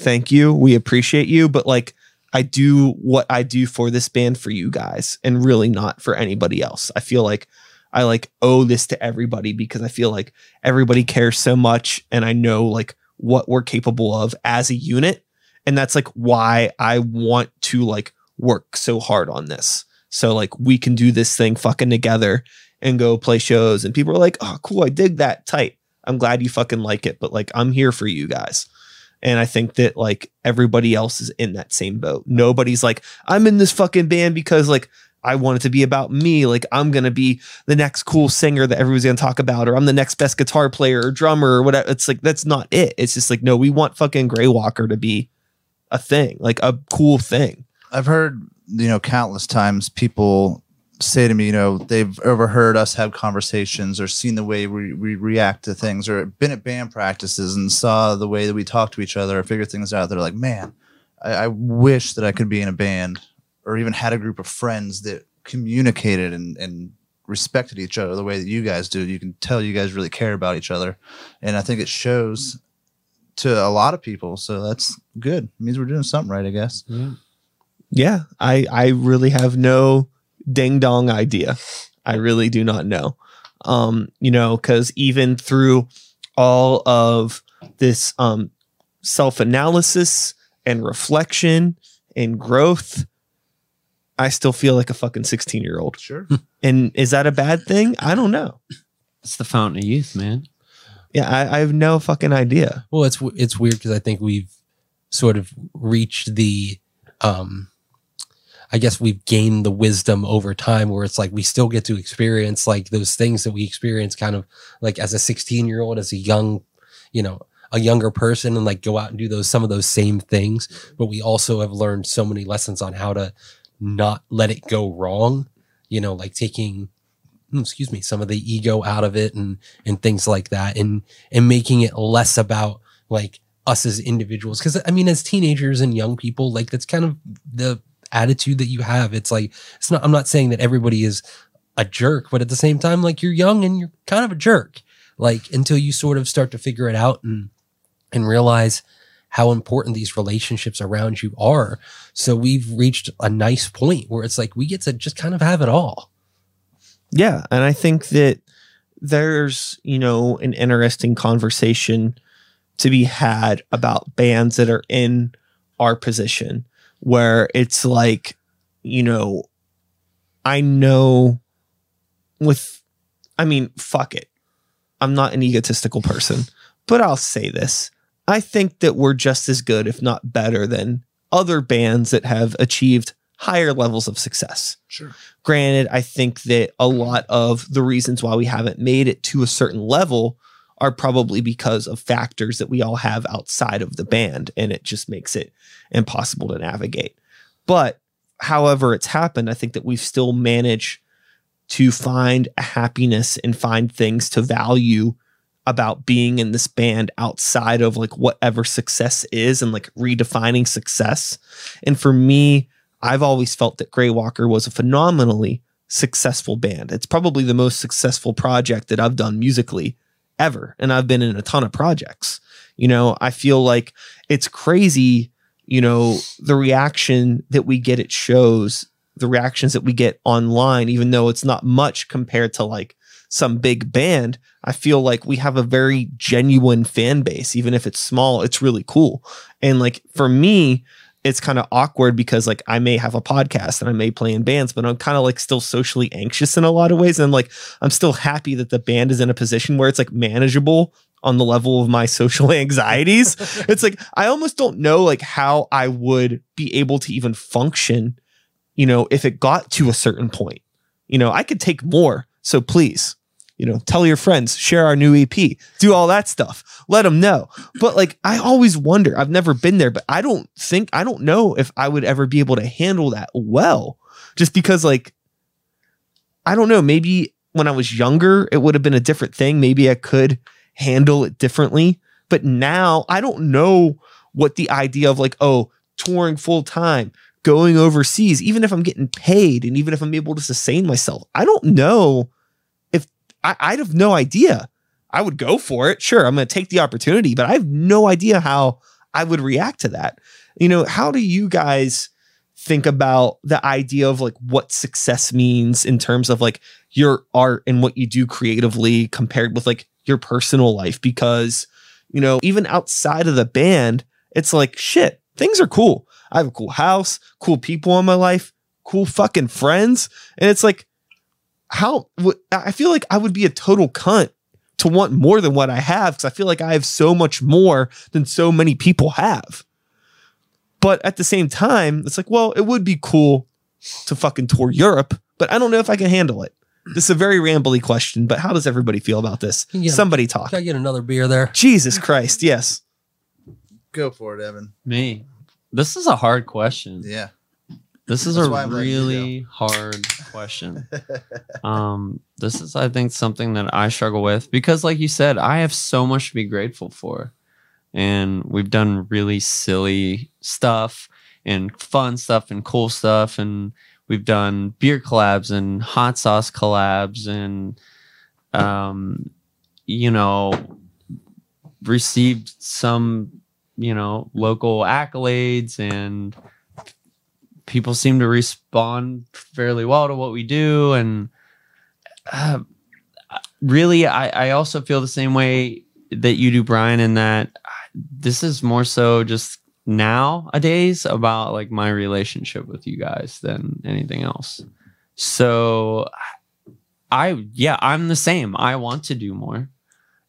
thank you. We appreciate you. But like I do what I do for this band for you guys and really not for anybody else. I feel like I like owe this to everybody because I feel like everybody cares so much and I know like what we're capable of as a unit. And that's like why I want to like work so hard on this. So like we can do this thing fucking together and go play shows and people are like, "Oh, cool, I dig that. Tight. I'm glad you fucking like it, but like I'm here for you guys." And I think that like everybody else is in that same boat. Nobody's like, I'm in this fucking band because like I want it to be about me. Like I'm gonna be the next cool singer that everyone's gonna talk about, or I'm the next best guitar player or drummer or whatever. It's like that's not it. It's just like, no, we want fucking Grey Walker to be a thing, like a cool thing. I've heard, you know, countless times people say to me, you know, they've overheard us have conversations or seen the way we, we react to things or been at band practices and saw the way that we talk to each other or figure things out. They're like, man, I, I wish that I could be in a band or even had a group of friends that communicated and, and respected each other the way that you guys do. You can tell you guys really care about each other. And I think it shows to a lot of people. So that's good. It means we're doing something right, I guess. Yeah, I I really have no ding dong idea. I really do not know. Um, you know, because even through all of this um self-analysis and reflection and growth, I still feel like a fucking 16-year-old. Sure. And is that a bad thing? I don't know. It's the fountain of youth, man. Yeah, I, I have no fucking idea. Well, it's it's weird because I think we've sort of reached the, um, I guess we've gained the wisdom over time where it's like we still get to experience like those things that we experience kind of like as a 16 year old, as a young, you know, a younger person and like go out and do those some of those same things. But we also have learned so many lessons on how to not let it go wrong. You know, like taking hmm, excuse me, some of the ego out of it and and things like that, and and making it less about like us as individuals because i mean as teenagers and young people like that's kind of the attitude that you have. It's like it's not i'm not saying that everybody is a jerk but at the same time like you're young and you're kind of a jerk like until you sort of start to figure it out and and realize how important these relationships around you are. So we've reached a nice point where it's like we get to just kind of have it all. Yeah, and I think that there's, you know, an interesting conversation to be had about bands that are in our position where it's like, you know, I know with I mean, fuck it. I'm not an egotistical person, but I'll say this. I think that we're just as good, if not better, than other bands that have achieved higher levels of success. Sure. Granted, I think that a lot of the reasons why we haven't made it to a certain level are probably because of factors that we all have outside of the band, and it just makes it impossible to navigate. But however it's happened, I think that we've still managed to find happiness and find things to value about being in this band outside of like whatever success is and like redefining success. And for me, I've always felt that Grey Walker was a phenomenally successful band. It's probably the most successful project that I've done musically ever. And I've been in a ton of projects. You know, I feel like it's crazy, you know, the reaction that we get at shows, the reactions that we get online, even though it's not much compared to like some big band. I feel like we have a very genuine fan base, even if it's small, it's really cool. And like for me, it's kind of awkward because like I may have a podcast and I may play in bands, but I'm kind of like still socially anxious in a lot of ways. And like I'm still happy that the band is in a position where it's like manageable on the level of my social anxieties. it's like I almost don't know like how I would be able to even function, you know, if it got to a certain point. You know, I could take more. So please, you know, tell your friends, share our new EP, do all that stuff, let them know. But like, I always wonder, I've never been there, but I don't think, I don't know if I would ever be able to handle that well, just because like, I don't know, maybe when I was younger, it would have been a different thing. Maybe I could handle it differently. But now I don't know what the idea of like, oh, touring full time, going overseas, even if I'm getting paid and even if I'm able to sustain myself, I don't know I, I'd have no idea. I would go for it. Sure, I'm going to take the opportunity, but I have no idea how I would react to that. You know, how do you guys think about the idea of like what success means in terms of like your art and what you do creatively compared with like your personal life? Because, you know, even outside of the band, it's like shit, things are cool. I have a cool house, cool people in my life, cool fucking friends. And it's like, how I feel like I would be a total cunt to want more than what I have because I feel like I have so much more than so many people have. But at the same time, it's like, well, it would be cool to fucking tour Europe, but I don't know if I can handle it. This is a very rambly question, but how does everybody feel about this? Yeah. Somebody talk. can i get another beer there Jesus Christ, yes. Go for it, Evan. Me. This is a hard question. Yeah. This is That's a why I'm letting you really hard question. um, this is, I think, something that I struggle with because, like you said, I have so much to be grateful for, and we've done really silly stuff and fun stuff and cool stuff, and we've done beer collabs and hot sauce collabs, and um, you know, received some, you know, local accolades and people seem to respond fairly well to what we do. And uh, really I, I also feel the same way that you do brian in that this is more so just nowadays about like my relationship with you guys than anything else. So i yeah i'm the same. I want to do more.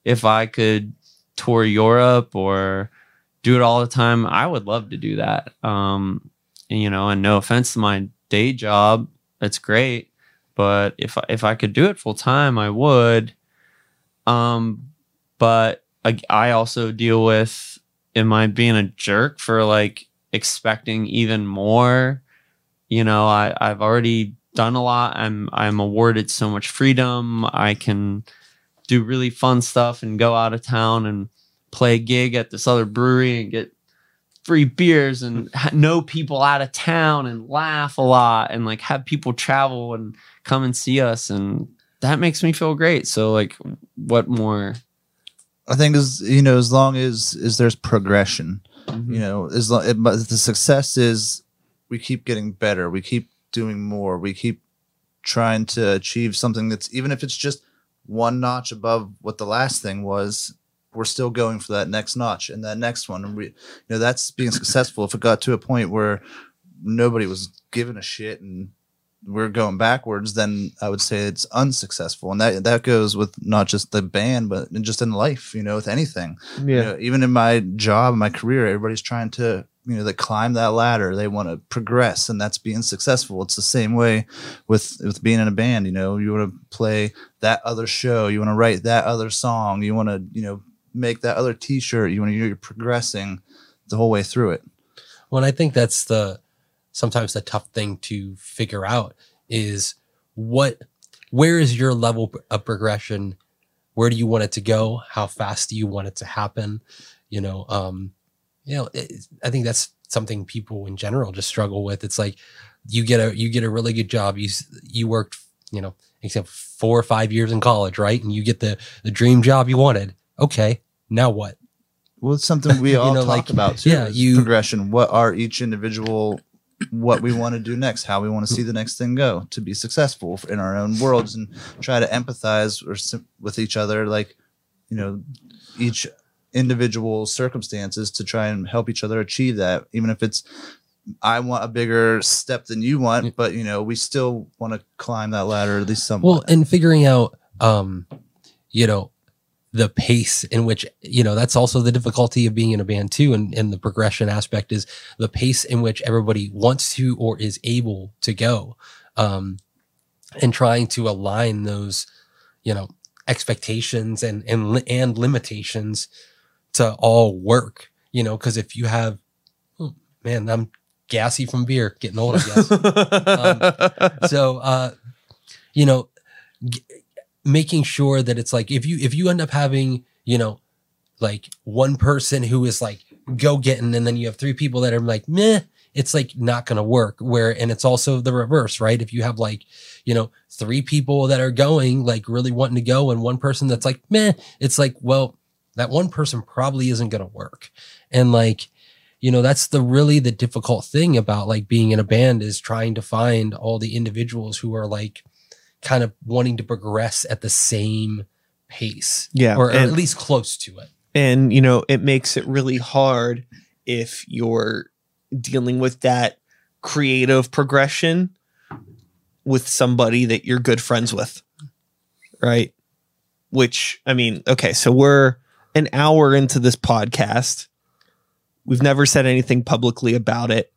If i could tour europe or do it all the time i would love to do that. Um you know, and no offense to my day job, it's great, but if if I could do it full time, I would. Um, but I, I also deal with am I being a jerk for like expecting even more? You know, I I've already done a lot. I'm I'm awarded so much freedom. I can do really fun stuff and go out of town and play a gig at this other brewery and get free beers and know people out of town and laugh a lot and like have people travel and come and see us and that makes me feel great. So like what more? I think as you know, as long as as there's progression, Mm-hmm. you know, as long it, the success is we keep getting better, we keep doing more, we keep trying to achieve something that's even if it's just one notch above what the last thing was. We're still going for that next notch and that next one, and we, you know, that's being successful. If it got to a point where nobody was giving a shit and we're going backwards, then I would say it's unsuccessful, and that that goes with not just the band, but just in life. You know, with anything. You Yeah. know, even in my job, my career, everybody's trying to you know they climb that ladder. They want to progress, and that's being successful. It's the same way with with being in a band. You know, you want to play that other show, you want to write that other song, you want to you know make that other T-shirt. You want to you're progressing the whole way through it. Well, I think that's the sometimes the tough thing to figure out is what where is your level of progression? Where do you want it to go? How fast do you want it to happen? You know, um, you know, it, I think that's something people in general just struggle with. It's like you get a you get a really good job. You you worked, you know, except four or five years in college, right? And you get the the dream job you wanted. Okay, now what? Well, it's something we all know, talk like, about too. yeah, you- progression. What are each individual, what we want to do next, how we want to see the next thing go to be successful in our own worlds, and try to empathize or with each other, like you know, each individual circumstances to try and help each other achieve that, even if it's. I want a bigger step than you want, but you know we still want to climb that ladder at least some Well, somewhat. and figuring out, um, you know, the pace in which, you know, that's also the difficulty of being in a band too. And, and the progression aspect is the pace in which everybody wants to or is able to go. Um, and trying to align those, you know, expectations and, and, and limitations to all work, you know, cause if you have, oh, man, I'm gassy from beer, getting old, I guess so uh you know g- making sure that it's like if you if you end up having you know like one person who is like go getting and then you have three people that are like meh it's like not gonna work. Where and it's also the reverse right? If you have like you know three people that are going like really wanting to go and one person that's like meh it's like well that one person probably isn't gonna work. And like you know that's the really the difficult thing about like being in a band is trying to find all the individuals who are like kind of wanting to progress at the same pace. Yeah. or, or and- at least close to it. And you know it makes it really hard if you're dealing with that creative progression with somebody that you're good friends with right? Which i mean okay so we're an hour into this podcast. We've never said anything publicly about it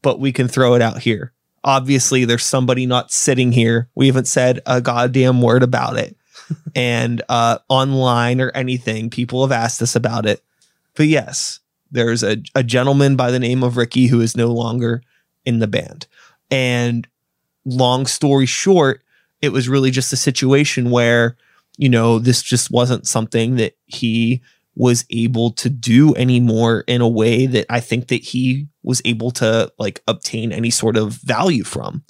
but we can throw it out here obviously there's somebody not sitting here we haven't said a goddamn word about it and uh, online or anything, people have asked us about it. But yes, there's a, a gentleman by the name of Ricky who is no longer in the band. And long story short, it was really just a situation where, you know, this just wasn't something that he was able to do anymore in a way that I think that he was able to like obtain any sort of value from.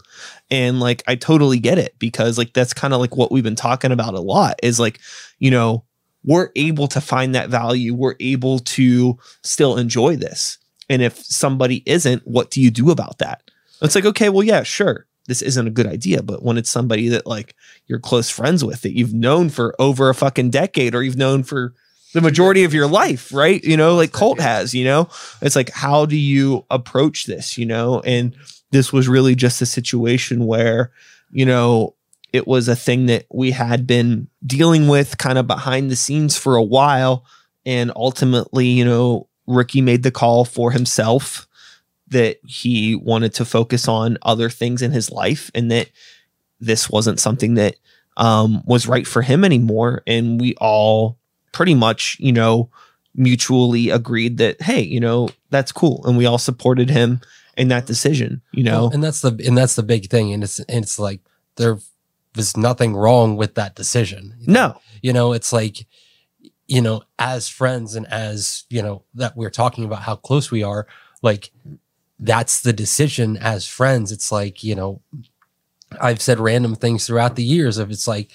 And like I totally get it because like that's kind of like what we've been talking about a lot is like, you know, we're able to find that value. We're able to still enjoy this. And if somebody isn't, what do you do about that? It's like, okay, well, yeah, sure. This isn't a good idea. But when it's somebody that like you're close friends with that you've known for over a fucking decade or you've known for the majority of your life, right? You know, like Colt has, you know, it's like, how do you approach this, you know? And this was really just a situation where, you know, it was a thing that we had been dealing with kind of behind the scenes for a while. And ultimately, you know, Ricky made the call for himself that he wanted to focus on other things in his life and that this wasn't something that um, was right for him anymore. And we all pretty much, you know, mutually agreed that, hey, you know, that's cool. And we all supported him in that decision, you know. Well, and that's the and that's the big thing and it's and it's like there was nothing wrong with that decision no. you know it's like you know, as friends and as, you know, that we're talking about how close we are, like that's the decision as friends. It's like, you know, I've said random things throughout the years of it's like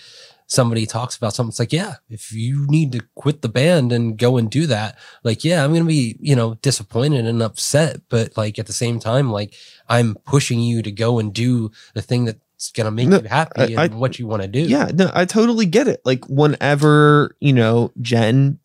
somebody talks about something. It's like, yeah, if you need to quit the band and go and do that, like, yeah, I'm going to be, you know, disappointed and upset. But like at the same time, like I'm pushing you to go and do the thing that's going to make No, you happy I- and I- what you want to do. Yeah, no, I totally get it. Like whenever, you know, Jen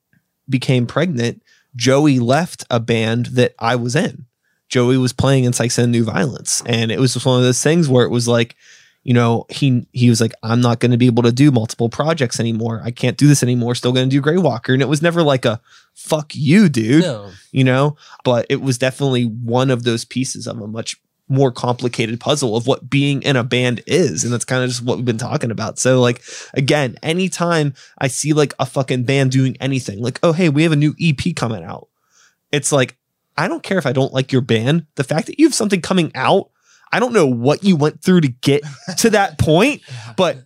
became pregnant, Joey left a band that I was in. Joey was playing in Sykes and New Violence. And it was just one of those things where it was like, you know, he he was like, I'm not going to be able to do multiple projects anymore. I can't do this anymore. Still going to do Grey Walker. And it was never like a fuck you, dude No. you know but it was definitely one of those pieces of a much more complicated puzzle of what being in a band is and that's kind of just what we've been talking about so like again anytime i see like a fucking band doing anything like oh hey we have a new ep coming out it's like i don't care if i don't like your band the fact that you have something coming out i don't know what you went through to get to that point but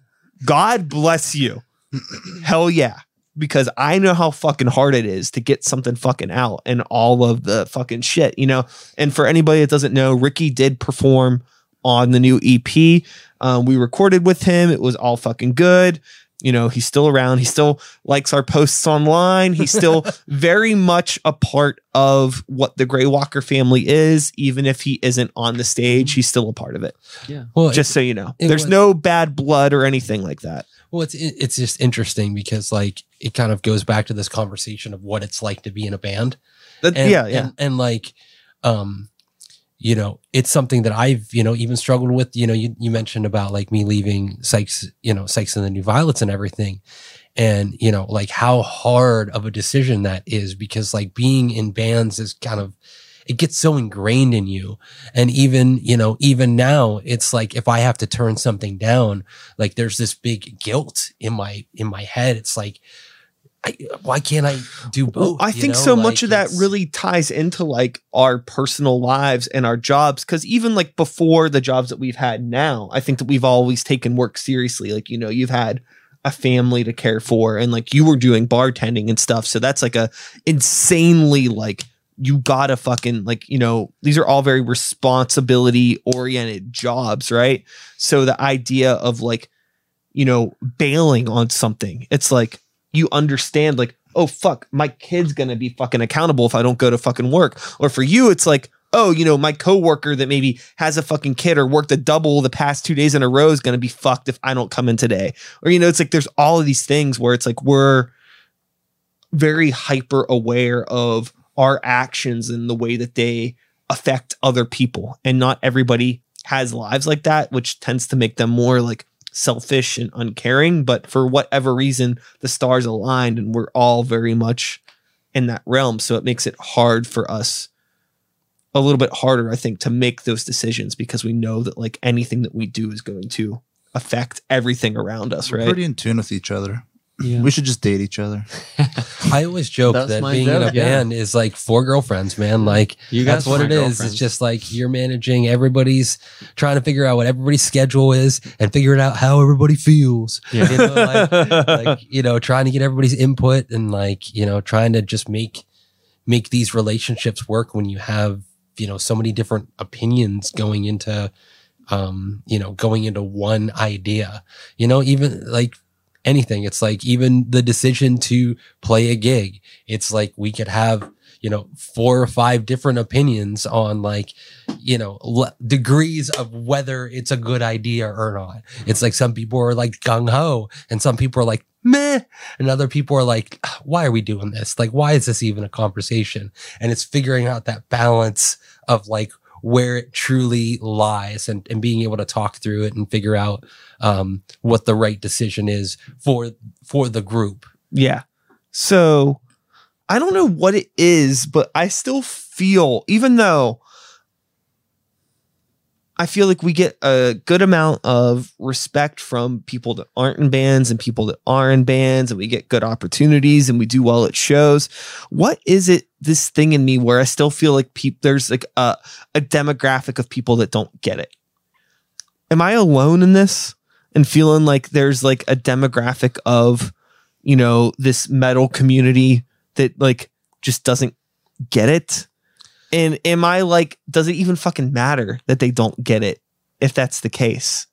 god bless you hell yeah because I know how fucking hard it is to get something fucking out and all of the fucking shit, you know. And for anybody that doesn't know, Ricky did perform on the new EP. Um, we recorded with him. It was all fucking good. You know, he's still around. He still likes our posts online. He's still very much a part of what the Grey Walker family is, even if he isn't on the stage. He's still a part of it. Yeah. Well, Just so you know, there's was- no bad blood or anything like that. Well, it's it's just interesting because like it kind of goes back to this conversation of what it's like to be in a band. That- And, yeah, yeah. and, and like, um, you know, it's something that I've you know even struggled with. You know, you you mentioned about like me leaving Sykes, you know, Sykes and the New Violets and everything, and you know, like how hard of a decision that is because like being in bands is kind of it gets so ingrained in you and even you know even now it's like if i have to turn something down like there's this big guilt in my in my head it's like I, why can't i do Well, both I you think know? so much of that really ties into like our personal lives and our jobs. Cause even like before the jobs that we've had now, I think that we've always taken work seriously. Like, you know, you've had a family to care for and like you were doing bartending and stuff. So that's like a insanely like you gotta fucking like, you know, these are all very responsibility oriented jobs, right? So the idea of like, you know, bailing on something, it's like you understand like oh fuck my kid's gonna be fucking accountable if i don't go to fucking work. Or for you it's like oh you know my coworker that maybe has a fucking kid or worked a double the past two days in a row is gonna be fucked if i don't come in today. Or you know it's like there's all of these things where it's like we're very hyper aware of our actions and the way that they affect other people. And not everybody has lives like that which tends to make them more like selfish and uncaring but for whatever reason the stars aligned and we're all very much in that realm so it makes it hard for us a little bit harder i think to make those decisions because we know that like anything that we do is going to affect everything around us We're right pretty in tune with each other. Yeah. We should just date each other. i always joke That's that being in a joke, yeah. band is like four girlfriends man. Like You that's what it is. It's just like you're managing everybody's trying to figure out what everybody's schedule is and figuring out how everybody feels. Yeah. you know like, like you know trying to get everybody's input and like you know trying to just make make these relationships work when you have you know so many different opinions going into um you know going into one idea. You know even like anything. It's like even the decision to play a gig. It's like we could have you know four or five different opinions on like you know le- degrees of whether it's a good idea or not. It's like some people are like gung-ho and some people are like meh and other people are like "Ah, why are we doing this? Like why is this even a conversation? And it's figuring out that balance of like where it truly lies and, and being able to talk through it and figure out um, what the right decision is for for the group Yeah. So I don't know what it is, but I still feel, even though I feel like we get a good amount of respect from people that aren't in bands and people that are in bands, and we get good opportunities and we do well at shows. What is it, this thing in me where I still feel like peop there's like a, a demographic of people that don't get it? Am I alone in this and feeling like there's like a demographic of, you know, this metal community that like just doesn't get it? And am I like, does it even fucking matter that they don't get it if that's the case?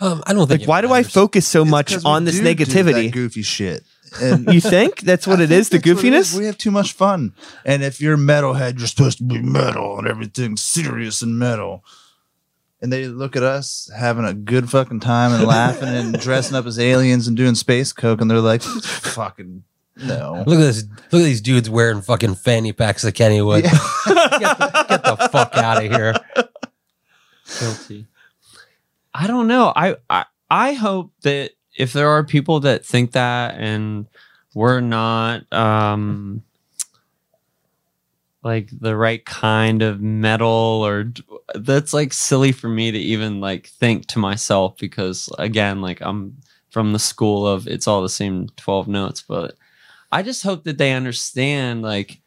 Um, I don't think. Like, it why do I focus so It's much 'cause we on this do do that negativity? goofy shit. And You think that's what I it think is? The that's what it goofiness? We have too much fun. And if you're metalhead, you're supposed to be metal and everything serious and metal. And they look at us having a good fucking time and laughing and dressing up as aliens and doing space coke, and they're like, fucking no. Look at this! Look at these dudes wearing fucking fanny packs of Kennywood. Yeah. get, the, get the fuck out of here! guilty. I don't know. I, I I hope that if there are people that think that and we're not um like the right kind of metal or that's like silly for me to even like think to myself because again like I'm from the school of it's all the same 12 notes but I just hope that they understand like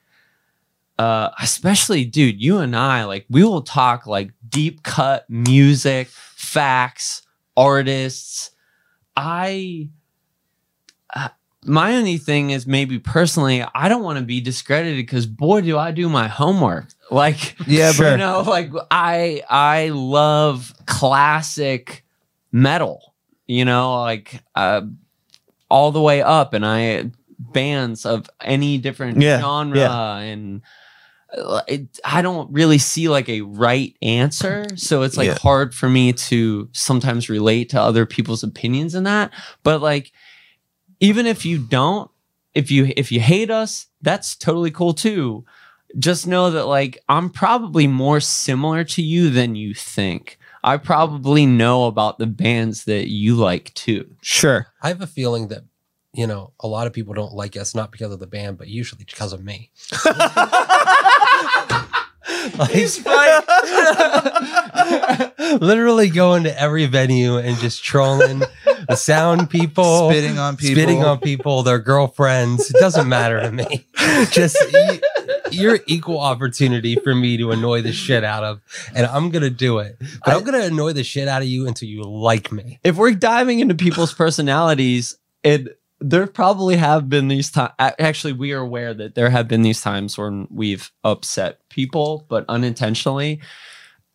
uh especially dude you and I like we will talk like deep cut music facts artists I uh, my only thing is maybe personally I don't want to be discredited because boy do I do my homework like Yeah, Sure. you know like I I love classic metal you know like uh all the way up and I bands of any different Yeah, genre yeah. and uh, it, I don't really see like a right answer. So it's like Yeah. hard for me to sometimes relate to other people's opinions in that. But like, even if you don't, if you if you hate us, that's totally cool too. Just know that like I'm probably more similar to you than you think. I probably know about the bands that you like too. Sure. I have a feeling that you know a lot of people don't like us not because of the band, but usually because of me. He's right. Literally going to every venue and just trolling the sound people, Spitting on people. spitting on people, their girlfriends. It doesn't matter to me. Just you, you're equal opportunity for me to annoy the shit out of, and I'm gonna do it. But I, am gonna annoy the shit out of you until you like me. if we're diving into people's personalities, it there probably have been these times. Actually, we are aware that there have been these times when we've upset people, but unintentionally.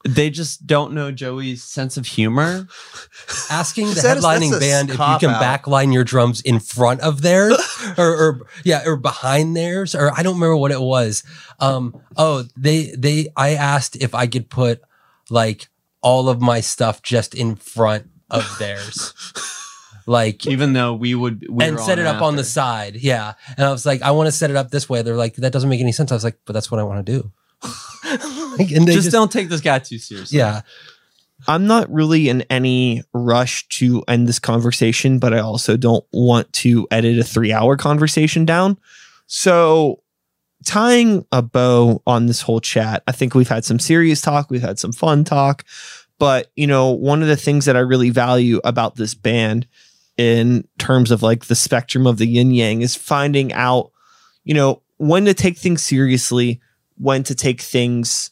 They just don't know Joey's sense of humor. Asking the That is- headlining that's a band if you cop can out. backline your drums in front of theirs, or, or yeah, or behind theirs, or I don't remember what it was. Um, oh, they they I asked if I could put like all of my stuff just in front of theirs. Like Even though we would we and were set it up on the side. Yeah. And I was like, I want to set it up this way. They're like, that doesn't make any sense. I was like, but that's what I want to do. Like, and they Just, just, don't take this guy too seriously. yeah. I'm not really in any rush to end this conversation, but I also don't want to edit a three hour conversation down. So, tying a bow on this whole chat, I think we've had some serious talk, we've had some fun talk. But, you know, one of the things that I really value about this band in terms of like the spectrum of the yin yang is finding out, you know, when to take things seriously, when to take things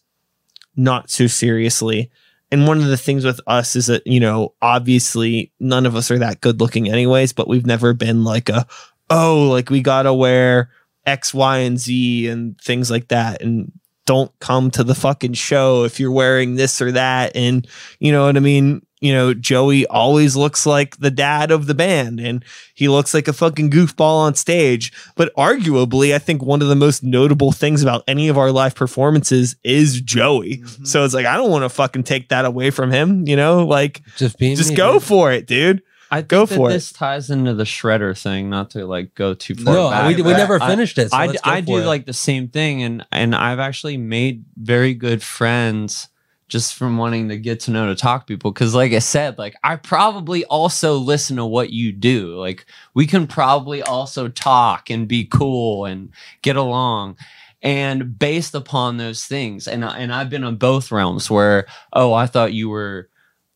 not so seriously. And one of the things with us is that, you know, obviously none of us are that good looking anyways, but we've never been like a, oh, like we gotta wear X, Y, and Z and things like that. And don't come to the fucking show if you're wearing this or that. And you know what I mean? You know, Joey always looks like the dad of the band and he looks like a fucking goofball on stage. But arguably, I think one of the most notable things about any of our live performances is Joey. Mhm. So it's like I don't want to fucking take that away from him, you know? Like Just being just me, go dude. for it, dude. I think Go that for it. this ties into the shredder thing, not to like go too far. No, back, we, we but never I- finished it. So I, let's go I for do it. like the same thing and and I've actually made very good friends just from wanting to get to know to talk to people. Because like I said like I probably also listen to what you do. Like we can probably also talk and be cool and get along and based upon those things. And and I've been on both realms where oh I thought you were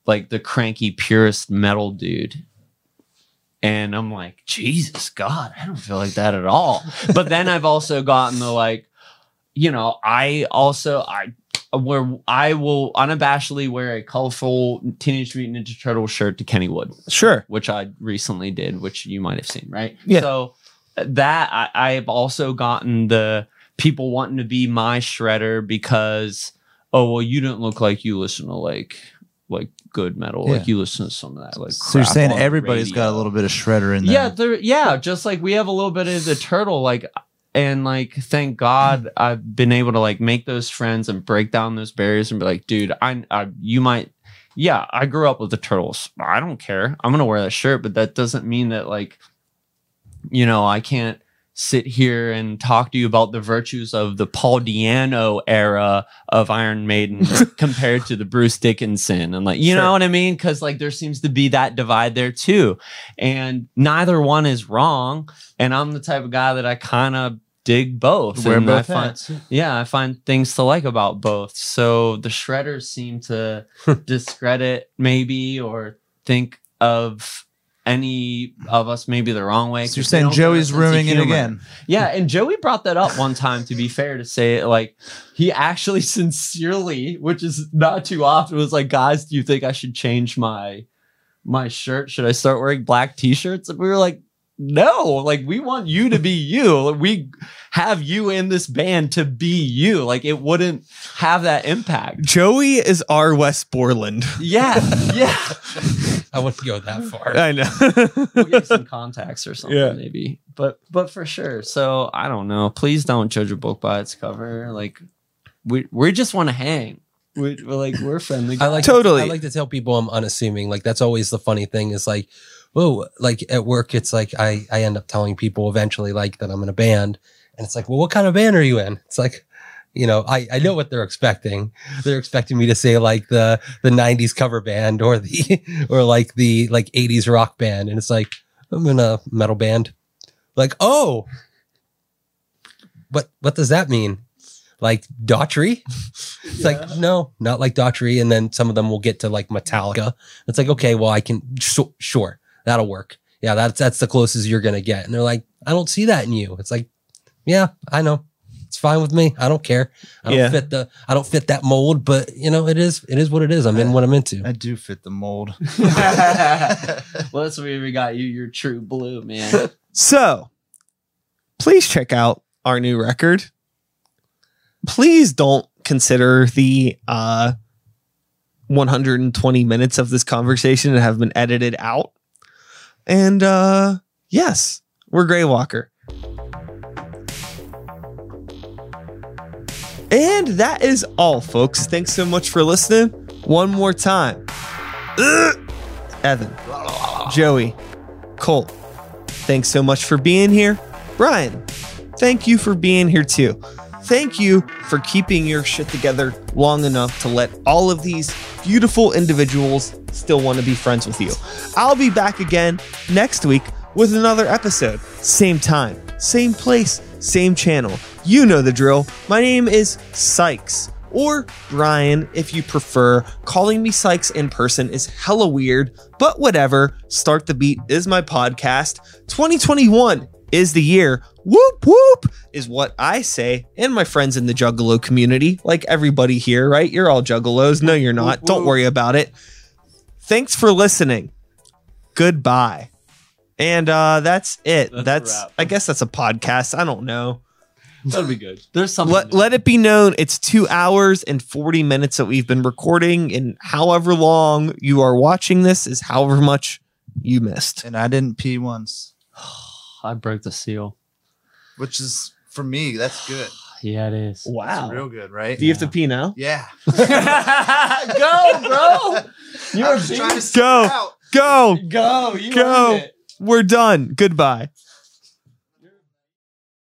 like the cranky purist metal dude. And I'm like, Jesus God, I don't feel like that at all. But then I've also gotten the like, you know, I also I Uh, where I will unabashedly wear a colorful Teenage Mutant Ninja Turtle shirt to Kennywood, Sure. which I recently did, which you might have seen, right? Yeah. So uh, that I, I've also gotten the people wanting to be my shredder because oh well you don't look like you listen to like like good metal like you listen to some of that like So you're saying everybody's got a little bit of shredder in there. yeah there yeah just like we have a little bit of the turtle like and like thank god mm. i've been able to like make those friends and break down those barriers and be like dude i, I you might yeah i grew up with the turtles. I don't care. I'm gonna wear that shirt but that doesn't mean that like you know i can't sit here and talk to you about the virtues of the Paul Di'Anno era of iron maiden compared to the bruce dickinson and like you Sure. know what i mean? Because like there seems to be that divide there too. And neither one is wrong and i'm the type of guy that i kind of dig both Wear both I find, yeah i find things to like about both. So the shredders seem to discredit maybe or think of any of us maybe the wrong way So you're saying don't have a Joey's ruining it again. Yeah, and Joey brought that up one time. To be fair, to say it, like he actually sincerely, which is not too often, was like, "Guys, do you think I should change my my shirt? Should I start wearing black t-shirts?" And we were like, "No, like we want you to be you. We have you in this band to be you. Like it wouldn't have that impact." Joey is our Wes Borland. Yeah, yeah. I wouldn't go that far. I know. we'll get some contacts or something Yeah. maybe but but for sure so i don't know please don't judge a book by its cover like we we just want to hang we, we're like we're friendly I like guys. Totally. I like to tell people I'm unassuming. Like that's always the funny thing is like, oh, like at work, it's like I I end up telling people eventually like that I'm in a band, and it's like, well, what kind of band are you in? It's like, you know, I I know what they're expecting. They're expecting me to say like the the '90s cover band or the or like the like '80s rock band, and it's like I'm in a metal band. Like, oh, what what does that mean? Like Daughtry? It's like, no, not like Daughtry. And then some of them will get to like Metallica. It's like, okay, well, I can, so, sure, that'll work. Yeah, that's that's the closest you're gonna get. And they're like, I don't see that in you. It's like, yeah, I know. It's fine with me. I don't care. I don't Yeah. fit the I don't fit that mold, but you know, it is it is what it is. I'm in what I'm into. I do fit the mold. well that's where we got you your true blue man So, please check out our new record. Please don't consider the uh, 120 minutes of this conversation that have been edited out. And uh, yes, we're Greywalker. And that is all, folks. Thanks so much for listening. One more time. Ugh. Evan, Joey, Colt, thanks so much for being here. Brian, thank you for being here too. Thank you for keeping your shit together long enough to let all of these beautiful individuals still want to be friends with you. I'll be back again next week with another episode. Same time, same place, same channel. You know the drill. My name is Sykes. Or Brian, if you prefer. Calling me Sykes in person is hella weird, but whatever. Start the Beat is my podcast. 2021 is the year. Whoop whoop is what I say, and my friends in the Juggalo community, like everybody here, right? You're all Juggalos. No, you're not. Don't worry about it. Thanks for listening. Goodbye. And uh that's it. That's That's. I guess that's a podcast. I don't know. that'd be good there's something Let, let it be known it's two hours and 40 minutes that we've been recording, and however long you are watching this is however much you missed. And I didn't pee once, i broke the seal which is for me, that's good. yeah it is Wow. That's real good, right? Do you have to pee now? Yeah. go bro I was trying to Go. out. Go. go you Go. We're done. Goodbye.